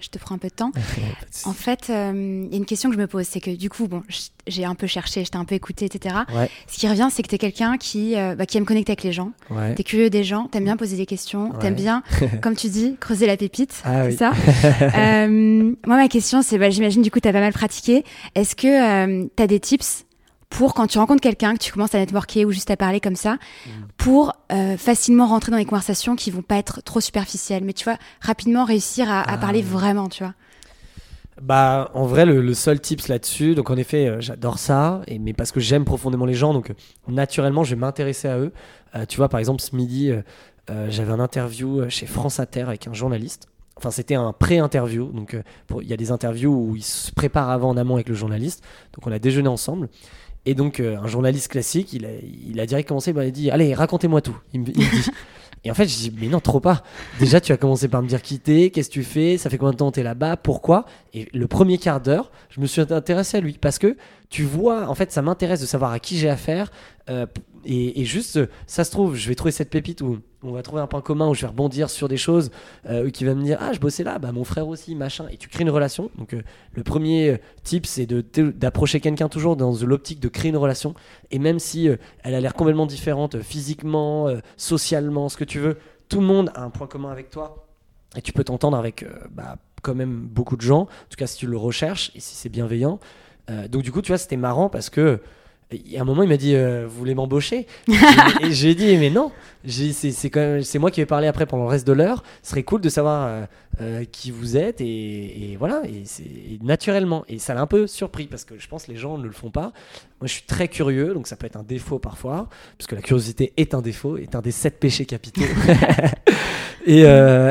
je te prends un peu de temps. (laughs) En fait, euh, il y a une question que je me pose, c'est que du coup, bon, j'ai un peu cherché, je t'ai un peu écouté, etc. Ouais. Ce qui revient, c'est que tu es quelqu'un qui, euh, bah, qui aime connecter avec les gens, Ouais. tu es curieux des gens, t'aimes bien poser des questions, Ouais. t'aimes bien, (laughs) comme tu dis, creuser la pépite, Ah c'est oui. ça (laughs) Euh, Moi, ma question, c'est, bah, j'imagine du coup, tu as pas mal pratiqué. Est-ce que tu as des tips pour quand tu rencontres quelqu'un, que tu commences à networker ou juste à parler comme ça, Mm. pour euh, facilement rentrer dans des conversations qui vont pas être trop superficielles, mais tu vois, rapidement réussir à, à Ah. parler vraiment, tu vois Bah, en vrai, le, le seul tips là-dessus, donc en effet, euh, j'adore ça, et, mais parce que j'aime profondément les gens, donc euh, naturellement, je vais m'intéresser à eux. Tu vois, par exemple, ce midi, j'avais un interview chez France Inter avec un journaliste. Enfin, c'était un pré-interview, donc il y a des interviews où ils se préparent avant en amont avec le journaliste. Donc on a déjeuné ensemble. Et donc, euh, un journaliste classique, il a, il a direct commencé, bah, il dit Allez, racontez-moi tout. Et en fait, je dis Mais non, trop pas. Déjà, tu as commencé par me dire qui t'es, qu'est-ce que tu fais, ça fait combien de temps t'es là-bas, pourquoi? Et le premier quart d'heure, je me suis intéressé à lui parce que tu vois, en fait, ça m'intéresse de savoir à qui j'ai affaire. euh, et, juste, ça se trouve, je vais trouver cette pépite où on va trouver un point commun, où je vais rebondir sur des choses, euh, qui va me dire Ah, je bossais là, bah mon frère aussi, machin. Et tu crées une relation. Donc, euh, le premier euh, tip, c'est de- d'approcher quelqu'un toujours dans l'optique de créer une relation. Et même si euh, elle a l'air complètement différente physiquement, socialement, ce que tu veux, tout le monde a un point commun avec toi. Et tu peux t'entendre avec bah, quand même beaucoup de gens, en tout cas si tu le recherches et si c'est bienveillant. Donc du coup, tu vois, c'était marrant parce que Et à un moment, il m'a dit euh, Vous voulez m'embaucher? (laughs) Et j'ai dit Mais non c'est moi qui vais parler après pendant le reste de l'heure. Ce serait cool de savoir euh, euh, qui vous êtes et, voilà et c'est naturellement et ça l'a un peu surpris parce que je pense que les gens ne le font pas. Moi, je suis très curieux, donc ça peut être un défaut parfois parce que la curiosité est un défaut, est un des sept péchés capitaux. (laughs) et,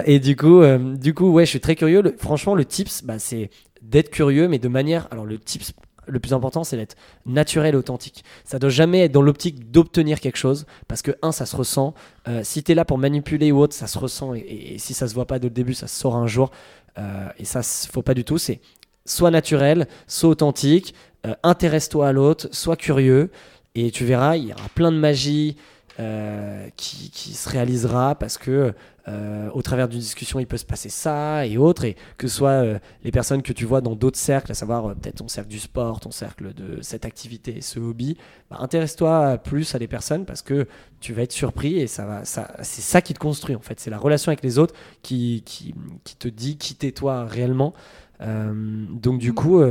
et, du coup, du coup, ouais, je suis très curieux. franchement, le tips, bah, c'est d'être curieux, mais de manière. Alors, le tips le plus important, c'est d'être naturel authentique. Ça doit jamais être dans l'optique d'obtenir quelque chose, parce que, un, ça se ressent. Euh, si tu es là pour manipuler ou autre, ça se ressent, et, si ça se voit pas dès le début, ça se saura un jour. Euh, et ça, faut pas du tout. C'est soit naturel, soit authentique, euh, intéresse-toi à l'autre, sois curieux, et tu verras, il y aura plein de magie. Qui, qui, se réalisera parce que euh, au travers d'une discussion, il peut se passer ça et autres, et que ce soit euh, les personnes que tu vois dans d'autres cercles, à savoir euh, peut-être ton cercle du sport, ton cercle de cette activité, ce hobby, bah, intéresse-toi plus à des personnes parce que tu vas être surpris et ça va, ça, c'est ça qui te construit en fait. C'est la relation avec les autres qui, qui, qui te dit qui t'es toi réellement. donc du coup,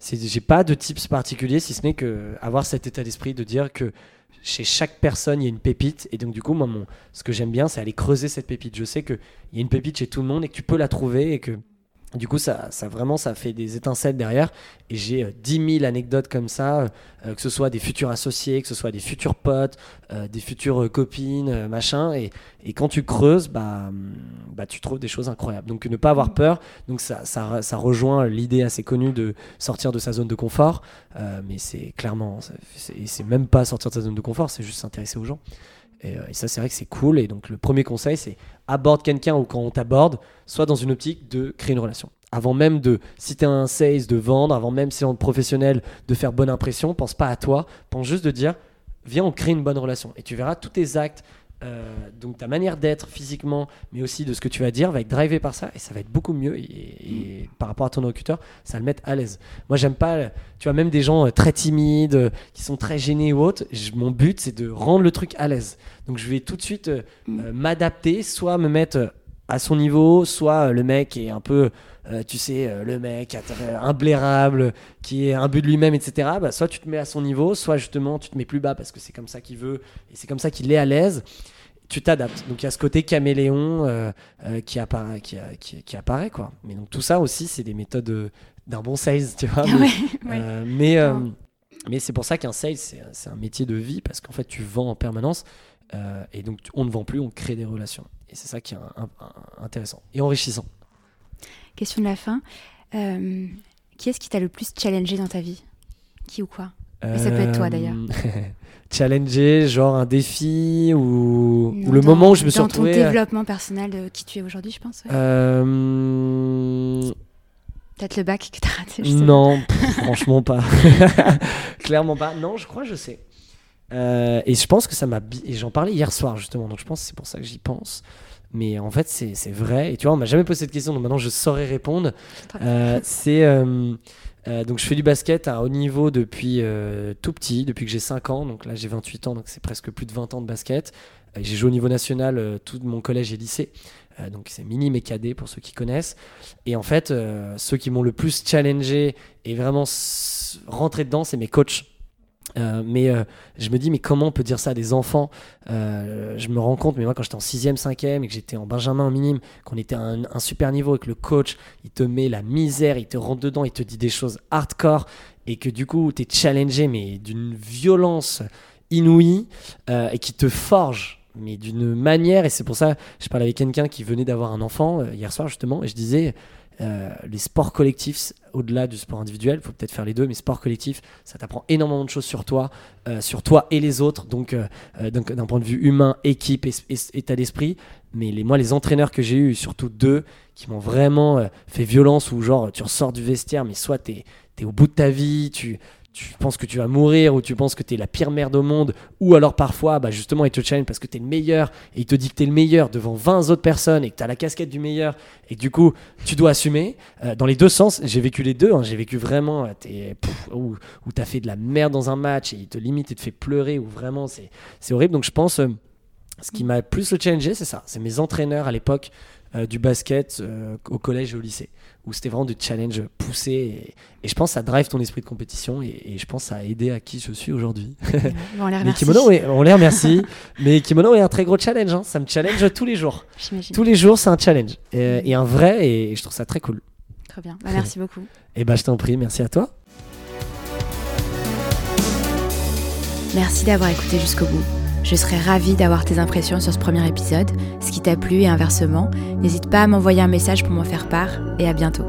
j'ai pas de tips particuliers si ce n'est que avoir cet état d'esprit de dire que chez chaque personne, il y a une pépite. Et donc, du coup, moi, ce que j'aime bien, c'est aller creuser cette pépite. Je sais qu'il y a une pépite chez tout le monde et que tu peux la trouver et que du coup, ça, vraiment, ça fait des étincelles derrière. Et j'ai euh, dix 10 000 anecdotes comme ça, euh, que ce soit des futurs associés, que ce soit des futurs potes, euh, des futures copines, machin. Et, quand tu creuses, bah, hum, bah, tu trouves des choses incroyables. Donc, ne pas avoir peur. Donc, ça, ça, ça rejoint l'idée assez connue de sortir de sa zone de confort. mais c'est clairement, c'est même pas sortir de sa zone de confort, c'est juste s'intéresser aux gens. Et, et ça, c'est vrai que c'est cool. Et donc, le premier conseil, c'est aborde quelqu'un ou quand on t'aborde, soit dans une optique de créer une relation. Avant même de, si tu es un sales, de vendre, avant même si on est professionnel, de faire bonne impression, pense pas à toi, pense juste de dire, viens, on crée une bonne relation. Et tu verras tous tes actes, euh, donc ta manière d'être physiquement, mais aussi de ce que tu vas dire, va être drivé par ça et ça va être beaucoup mieux. Et, par rapport à ton recruteur, ça va le mettre à l'aise. Moi, j'aime pas, tu vois, même des gens euh, très timides, euh, qui sont très gênés ou autres. mon but, c'est de rendre le truc à l'aise. Donc, je vais tout de suite mm. m'adapter, soit me mettre à son niveau, soit le mec est un peu, tu sais, le mec imblairable, qui est un but de lui-même, etc. Bah, soit tu te mets à son niveau, soit justement tu te mets plus bas parce que c'est comme ça qu'il veut et c'est comme ça qu'il est à l'aise tu t'adaptes. Donc il y a ce côté caméléon euh, euh, qui, apparaît, qui, qui, apparaît. quoi. Mais donc tout ça aussi, c'est des méthodes d'un bon sales, tu vois. (laughs) mais, euh, mais, c'est pour ça qu'un sales, c'est un métier de vie parce qu'en fait, tu vends en permanence et donc on ne vend plus, on crée des relations. Et c'est ça qui est intéressant et enrichissant. Question de la fin. qui est-ce qui t'a le plus challengé dans ta vie? Qui ou quoi? Ça peut être toi d'ailleurs. (laughs) challenger, genre un défi ou, le moment où je me suis retrouvé. Dans ton développement personnel de qui tu es aujourd'hui, je pense. Euh, Peut-être le bac que tu as raté. non, franchement pas. (laughs) Clairement pas. Non, je crois, je sais. Euh, et je pense que ça m'a. Et j'en parlais hier soir justement, donc je pense que c'est pour ça que j'y pense. Mais en fait, c'est vrai. Et tu vois, on m'a jamais posé cette question, donc maintenant je saurais répondre. Euh, c'est euh, donc je fais du basket à haut niveau depuis euh, tout petit, depuis que j'ai 5 ans. Donc là j'ai 28 ans, donc c'est presque plus de 20 ans de basket. Euh, j'ai joué au niveau national tout mon collège et lycée. donc c'est mini mais cadet pour ceux qui connaissent. Et en fait, ceux qui m'ont le plus challengé et vraiment rentré dedans, c'est mes coachs. Euh, mais euh, je me dis, mais comment on peut dire ça à des enfants? Euh, Je me rends compte, mais moi, quand j'étais en 6 5e et que j'étais en Benjamin en minime, qu'on était à un, super niveau et que le coach, il te met la misère, il te rentre dedans, il te dit des choses hardcore et que du coup, tu es challengé, mais d'une violence inouïe et qui te forge mais d'une manière, et c'est pour ça, je parlais avec quelqu'un qui venait d'avoir un enfant hier soir justement, et je disais, euh, les sports collectifs, au-delà du sport individuel, il faut peut-être faire les deux, mais sport collectif, ça t'apprend énormément de choses sur toi, euh, sur toi et les autres, donc euh, d'un point de vue humain, équipe, état d'esprit. Mais les, moi, les entraîneurs que j'ai eu, surtout deux, qui m'ont vraiment fait violence, où genre tu ressors du vestiaire, mais soit tu es, au bout de ta vie, tu, tu penses que tu vas mourir ou tu penses que tu es la pire merde au monde ou alors parfois bah justement il te challenge parce que tu es le meilleur et il te dit que tu le meilleur devant 20 autres personnes et que tu as la casquette du meilleur et du coup tu dois assumer. Euh, dans les deux sens j'ai vécu les deux hein. j'ai vécu vraiment euh, où, tu as fait de la merde dans un match et il te limite et te fait pleurer ou vraiment c'est horrible. Donc je pense euh, ce qui m'a plus le challengé c'est ça. C'est mes entraîneurs à l'époque du basket au collège et au lycée, où c'était vraiment du challenge poussé. Et, et je pense que ça drive ton esprit de compétition et, et je pense que ça a aidé à qui je suis aujourd'hui. (laughs) Bon, on les Mais kimono, oui, on les remercie. Mais kimono est un très gros challenge. hein. Ça me challenge tous les jours. Tous les jours, c'est un challenge. Et, et un vrai, et je trouve ça très cool. Très bien. Bah, merci beaucoup. Et bah, je t'en prie, merci à toi. Merci d'avoir écouté jusqu'au bout. Je serais ravie d'avoir tes impressions sur ce premier épisode, ce qui t'a plu et inversement. N'hésite pas à m'envoyer un message pour m'en faire part et à bientôt.